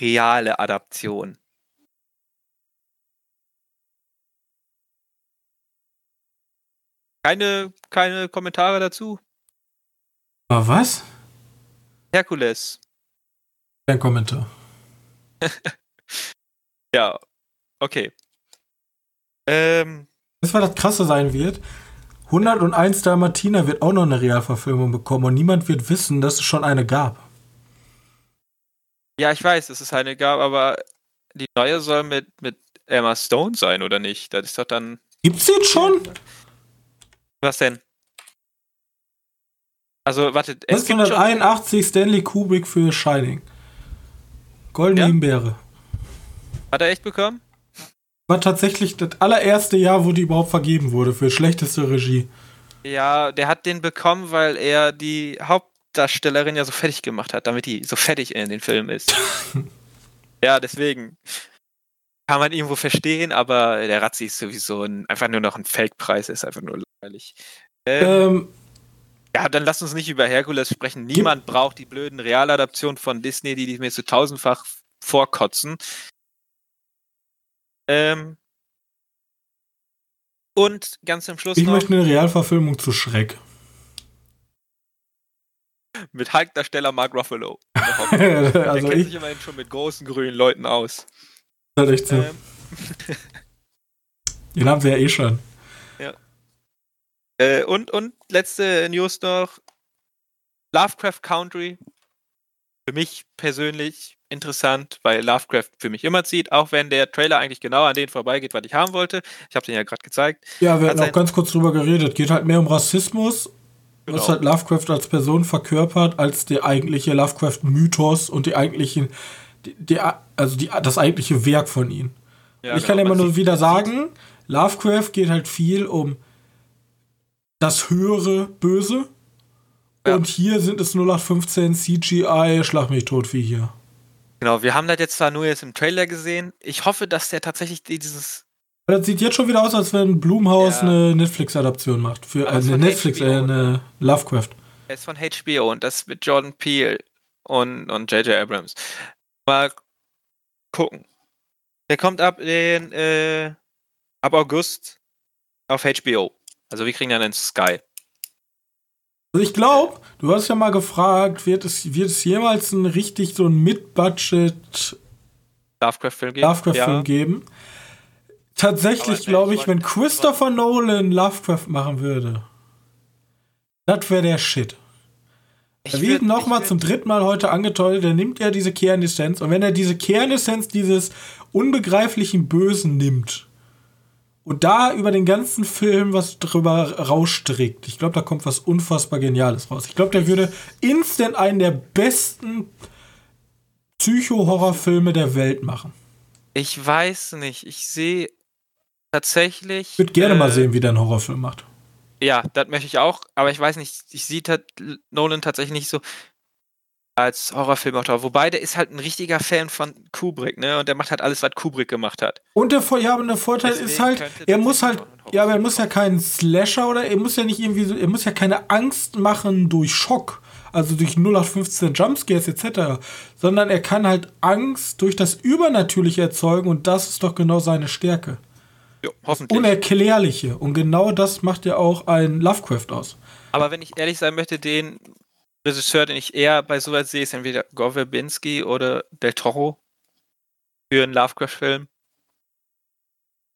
Reale Adaption. Keine, keine Kommentare dazu. Aber was? Herkules. Kein Kommentar. <laughs> ja, okay. Ähm. Das, was das Krasse sein wird, 101 Dalmatiner wird auch noch eine Realverfilmung bekommen und niemand wird wissen, dass es schon eine gab. Ja, ich weiß, dass es eine gab, aber die neue soll mit, mit Emma Stone sein, oder nicht? Das ist doch dann. Gibt's den schon? Was denn? Also, warte. 1981 Stanley Kubrick für Shining. Goldene ja? Himbeere. Hat er echt bekommen? War tatsächlich das allererste Jahr, wo die überhaupt vergeben wurde für schlechteste Regie. Ja, der hat den bekommen, weil er die Hauptdarstellerin ja so fertig gemacht hat, damit die so fertig in den Film ist. <laughs> ja, deswegen kann man irgendwo verstehen, aber der Razzi ist sowieso ein, einfach nur noch ein Fake-Preis, ist einfach nur langweilig. Ähm, ähm, ja, dann lass uns nicht über Herkules sprechen. Niemand braucht die blöden Realadaptionen von Disney, die, die mir zu tausendfach vorkotzen. Ähm, Und ganz zum Schluss ich noch. Ich möchte eine Realverfilmung zu Schreck. <laughs> Mit Hulk-Darsteller Mark Ruffalo. <laughs> Der also kennt ich, sich immerhin schon mit großen grünen Leuten aus. Das ist echt so. Ähm. <laughs> Den haben wir ja eh schon. Ja. Äh, und, und letzte News noch. Lovecraft Country. Für mich persönlich interessant, weil Lovecraft für mich immer zieht, auch wenn der Trailer eigentlich genau an den vorbeigeht, was ich haben wollte. Ich habe den ja gerade gezeigt. Ja, wir hatten auch ganz kurz drüber geredet. Geht halt mehr um Rassismus, genau. was halt Lovecraft als Person verkörpert, als der eigentliche Lovecraft-Mythos und die eigentlichen, die, die, also die, das eigentliche Werk von ihm. Ja, ich genau, kann immer nur wieder sagen, Lovecraft geht halt viel um das höhere Böse. Ja. Und hier sind es 0815 CGI, schlag mich tot wie hier. Genau, wir haben das jetzt zwar nur jetzt im Trailer gesehen. Ich hoffe, dass der tatsächlich dieses. Das sieht jetzt schon wieder aus, als wenn Blumhaus ja. eine Netflix-Adaption macht. Für äh, eine Netflix, äh, eine Lovecraft. Er ist von HBO und das mit Jordan Peele und, und J.J. Abrams. Mal gucken. Der kommt ab den, äh, ab August auf HBO. Also wir kriegen dann einen Sky. Also ich glaube, du hast ja mal gefragt, wird es, wird es jemals ein richtig so ein Mid-Budget Lovecraft-Film geben? Lovecraft ja. geben? Tatsächlich glaube ich, wenn Christopher Nolan Lovecraft machen würde, das wäre der Shit. Er wird nochmal zum dritten Mal heute angeteut, der nimmt ja diese Kernessenz und wenn er diese Kernessenz dieses unbegreiflichen Bösen nimmt, und da über den ganzen Film was drüber rausstrickt. Ich glaube, da kommt was unfassbar Geniales raus. Ich glaube, der würde instant einen der besten Psycho-Horrorfilme der Welt machen. Ich weiß nicht. Ich sehe tatsächlich. Ich würde gerne äh, mal sehen, wie der einen Horrorfilm macht. Ja, das möchte ich auch, aber ich weiß nicht, ich sehe Nolan tatsächlich nicht so als Horrorfilmautor. Wobei der ist halt ein richtiger Fan von Kubrick, ne? Und der macht halt alles, was Kubrick gemacht hat. Und der, der Vorteil Deswegen ist halt, er muss halt, ja, aber er muss ja keinen Slasher oder er muss ja nicht irgendwie so, er muss ja keine Angst machen durch Schock, also durch 0815 Jumpscares etc., sondern er kann halt Angst durch das Übernatürliche erzeugen und das ist doch genau seine Stärke. Jo, hoffentlich. Unerklärliche. Und genau das macht ja auch ein Lovecraft aus. Aber wenn ich ehrlich sein möchte, den Regisseur, den ich eher bei sowas sehe, ist entweder Gore Verbinski oder Del Toro für einen Lovecraft-Film.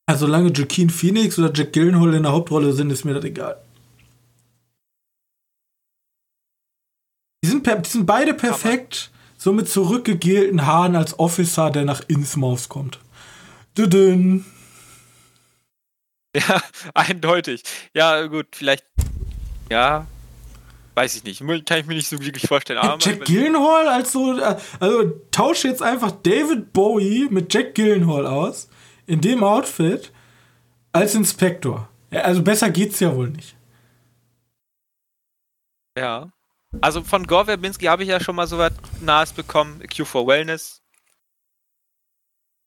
Also solange Joaquin Phoenix oder Jack Gillenhall in der Hauptrolle sind, ist mir das egal. Die sind, die sind beide perfekt, so mit zurückgegelten Haaren als Officer, der nach Innsmouth kommt. Düdün. <laughs> Ja, eindeutig. Ja, gut, vielleicht. Ja, Weiß ich nicht. Kann ich mir nicht so wirklich vorstellen. Aber Jack Gillenhall als so. Äh, also tausche jetzt einfach David Bowie mit Jack Gillenhall aus. In dem Outfit. Als Inspektor. Ja, also besser geht's ja wohl nicht. Ja. Also von Gore Verbinski habe ich ja schon mal so was Nahes bekommen. Q for Wellness.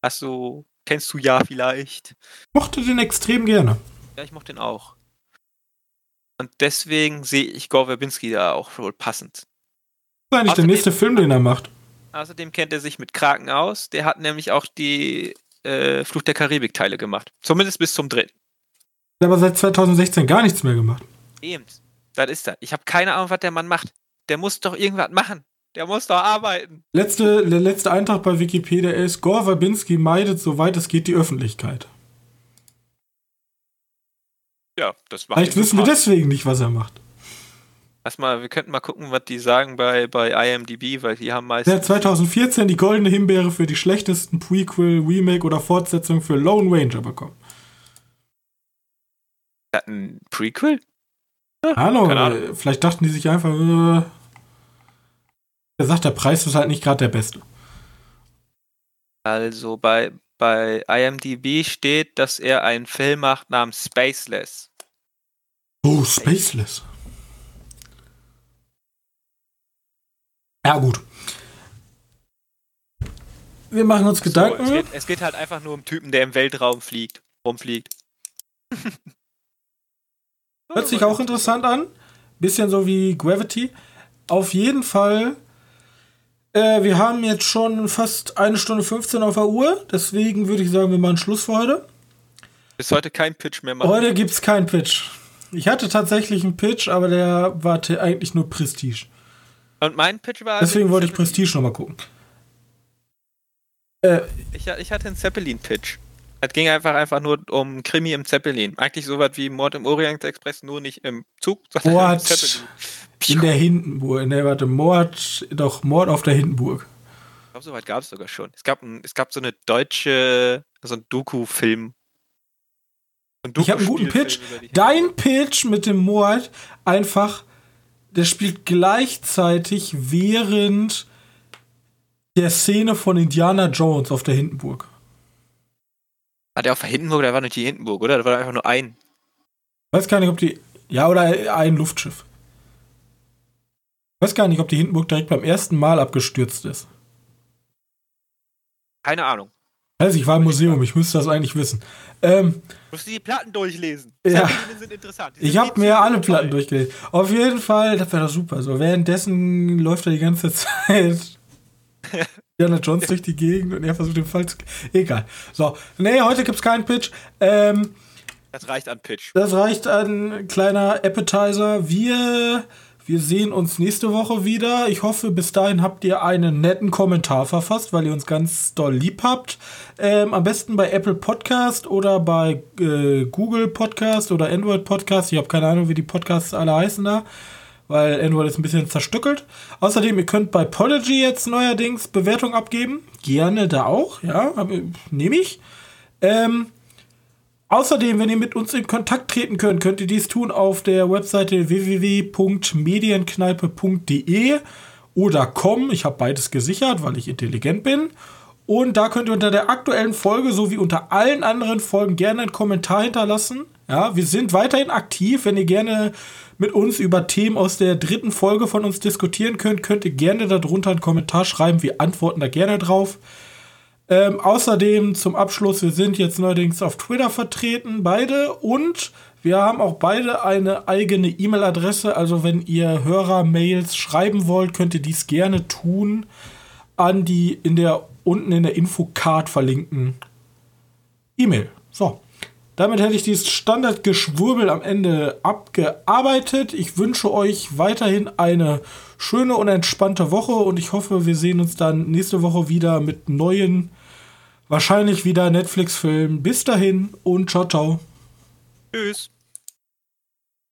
Hast du. Kennst du ja vielleicht? Ich mochte den extrem gerne. Ja, ich mochte den auch. Und deswegen sehe ich Gore Verbinski da auch wohl passend. Das ist eigentlich außerdem, der nächste Film, den er macht. Außerdem kennt er sich mit Kraken aus. Der hat nämlich auch die äh, Flucht der Karibik-Teile gemacht. Zumindest bis zum dritten. Der hat aber seit 2016 gar nichts mehr gemacht. Eben. Das ist er. Ich habe keine Ahnung, was der Mann macht. Der muss doch irgendwas machen. Der muss doch arbeiten. Letzte, der letzte Eintrag bei Wikipedia ist, Gore Verbinski meidet, soweit es geht, die Öffentlichkeit. Ja, das macht Vielleicht wissen wir deswegen nicht, was er macht. Erstmal, wir könnten mal gucken, was die sagen bei, bei IMDb, weil die haben meistens. Hat 2014 die goldene Himbeere für die schlechtesten Prequel, Remake oder Fortsetzung für Lone Ranger bekommen. Ein Prequel? Hallo, äh, vielleicht dachten die sich einfach, äh, er sagt, der Preis ist halt nicht gerade der beste. Also bei, bei IMDb steht, dass er einen Film macht namens Spaceless. Oh, Spaceless. Ja, gut. Wir machen uns Gedanken. So, es, geht, es, geht, halt einfach nur um Typen, der im Weltraum fliegt, rumfliegt. <laughs> Hört sich auch interessant an. Bisschen so wie Gravity. Auf jeden Fall äh, wir haben jetzt schon fast eine Stunde 15 auf der Uhr, deswegen würde ich sagen, wir machen Schluss für heute. Bis heute kein Pitch mehr machen. Heute gibt's keinen Pitch. Ich hatte tatsächlich einen Pitch, aber der war eigentlich nur Prestige. Und mein Pitch war. Deswegen wollte ich Prestige nochmal gucken. Äh, ich, ich hatte einen Zeppelin-Pitch. Es ging einfach, einfach nur um Krimi im Zeppelin. Eigentlich so was wie Mord im Orient Express, nur nicht im Zug, <laughs> sondern Mord im Zeppelin. In der Hindenburg. In der, warte, Mord, doch, Mord auf der Hindenburg. Ich glaube, so weit gab es sogar schon. Es gab, ein, es gab so eine deutsche, so ein Doku-Film. Doku ich habe einen guten Pitch. Dein Pitch mit dem Mord einfach, der spielt gleichzeitig während der Szene von Indiana Jones auf der Hindenburg. War der auf der Hindenburg? Der war nicht die Hindenburg, oder? Da war einfach nur ein. Weiß gar nicht, ob die. Ja, oder ein Luftschiff. Weiß gar nicht, ob die Hindenburg direkt beim ersten Mal abgestürzt ist. Keine Ahnung. Also ich war im Museum, ich müsste das eigentlich wissen. Ähm, Musst du die Platten durchlesen? Ja. Sind interessant. ich habe mir alle Platten durchgelesen. Auf jeden Fall, das wäre doch super. So, währenddessen läuft er die ganze <laughs> Zeit <laughs> Indiana Jones durch die Gegend und er versucht den Fall zu. Egal. So, nee, heute gibt's keinen Pitch. Ähm, das reicht an Pitch. Das reicht an kleiner Appetizer. Wir, wir sehen uns nächste Woche wieder. Ich hoffe, bis dahin habt ihr einen netten Kommentar verfasst, weil ihr uns ganz doll lieb habt. Ähm, am besten bei Apple Podcast oder bei äh, Google Podcast oder Android Podcast. Ich habe keine Ahnung, wie die Podcasts alle heißen da weil Android ist ein bisschen zerstückelt. Außerdem, ihr könnt bei Pology jetzt neuerdings Bewertung abgeben. Gerne da auch, ja, nehme ich. Ähm, außerdem, wenn ihr mit uns in Kontakt treten könnt, könnt ihr dies tun auf der Webseite www.medienkneipe.de oder com. Ich habe beides gesichert, weil ich intelligent bin. Und da könnt ihr unter der aktuellen Folge sowie unter allen anderen Folgen gerne einen Kommentar hinterlassen. Ja, wir sind weiterhin aktiv. Wenn ihr gerne mit uns über Themen aus der dritten Folge von uns diskutieren könnt, könnt ihr gerne darunter einen Kommentar schreiben. Wir antworten da gerne drauf. Ähm, außerdem zum Abschluss, wir sind jetzt neuerdings auf Twitter vertreten, beide. Und wir haben auch beide eine eigene E-Mail-Adresse. Also wenn ihr Hörer-Mails schreiben wollt, könnt ihr dies gerne tun an die in der unten in der Infocard verlinkten E-Mail. So. Damit hätte ich dieses Standardgeschwurbel am Ende abgearbeitet. Ich wünsche euch weiterhin eine schöne und entspannte Woche und ich hoffe, wir sehen uns dann nächste Woche wieder mit neuen, wahrscheinlich wieder Netflix-Filmen. Bis dahin und ciao, ciao. Tschüss.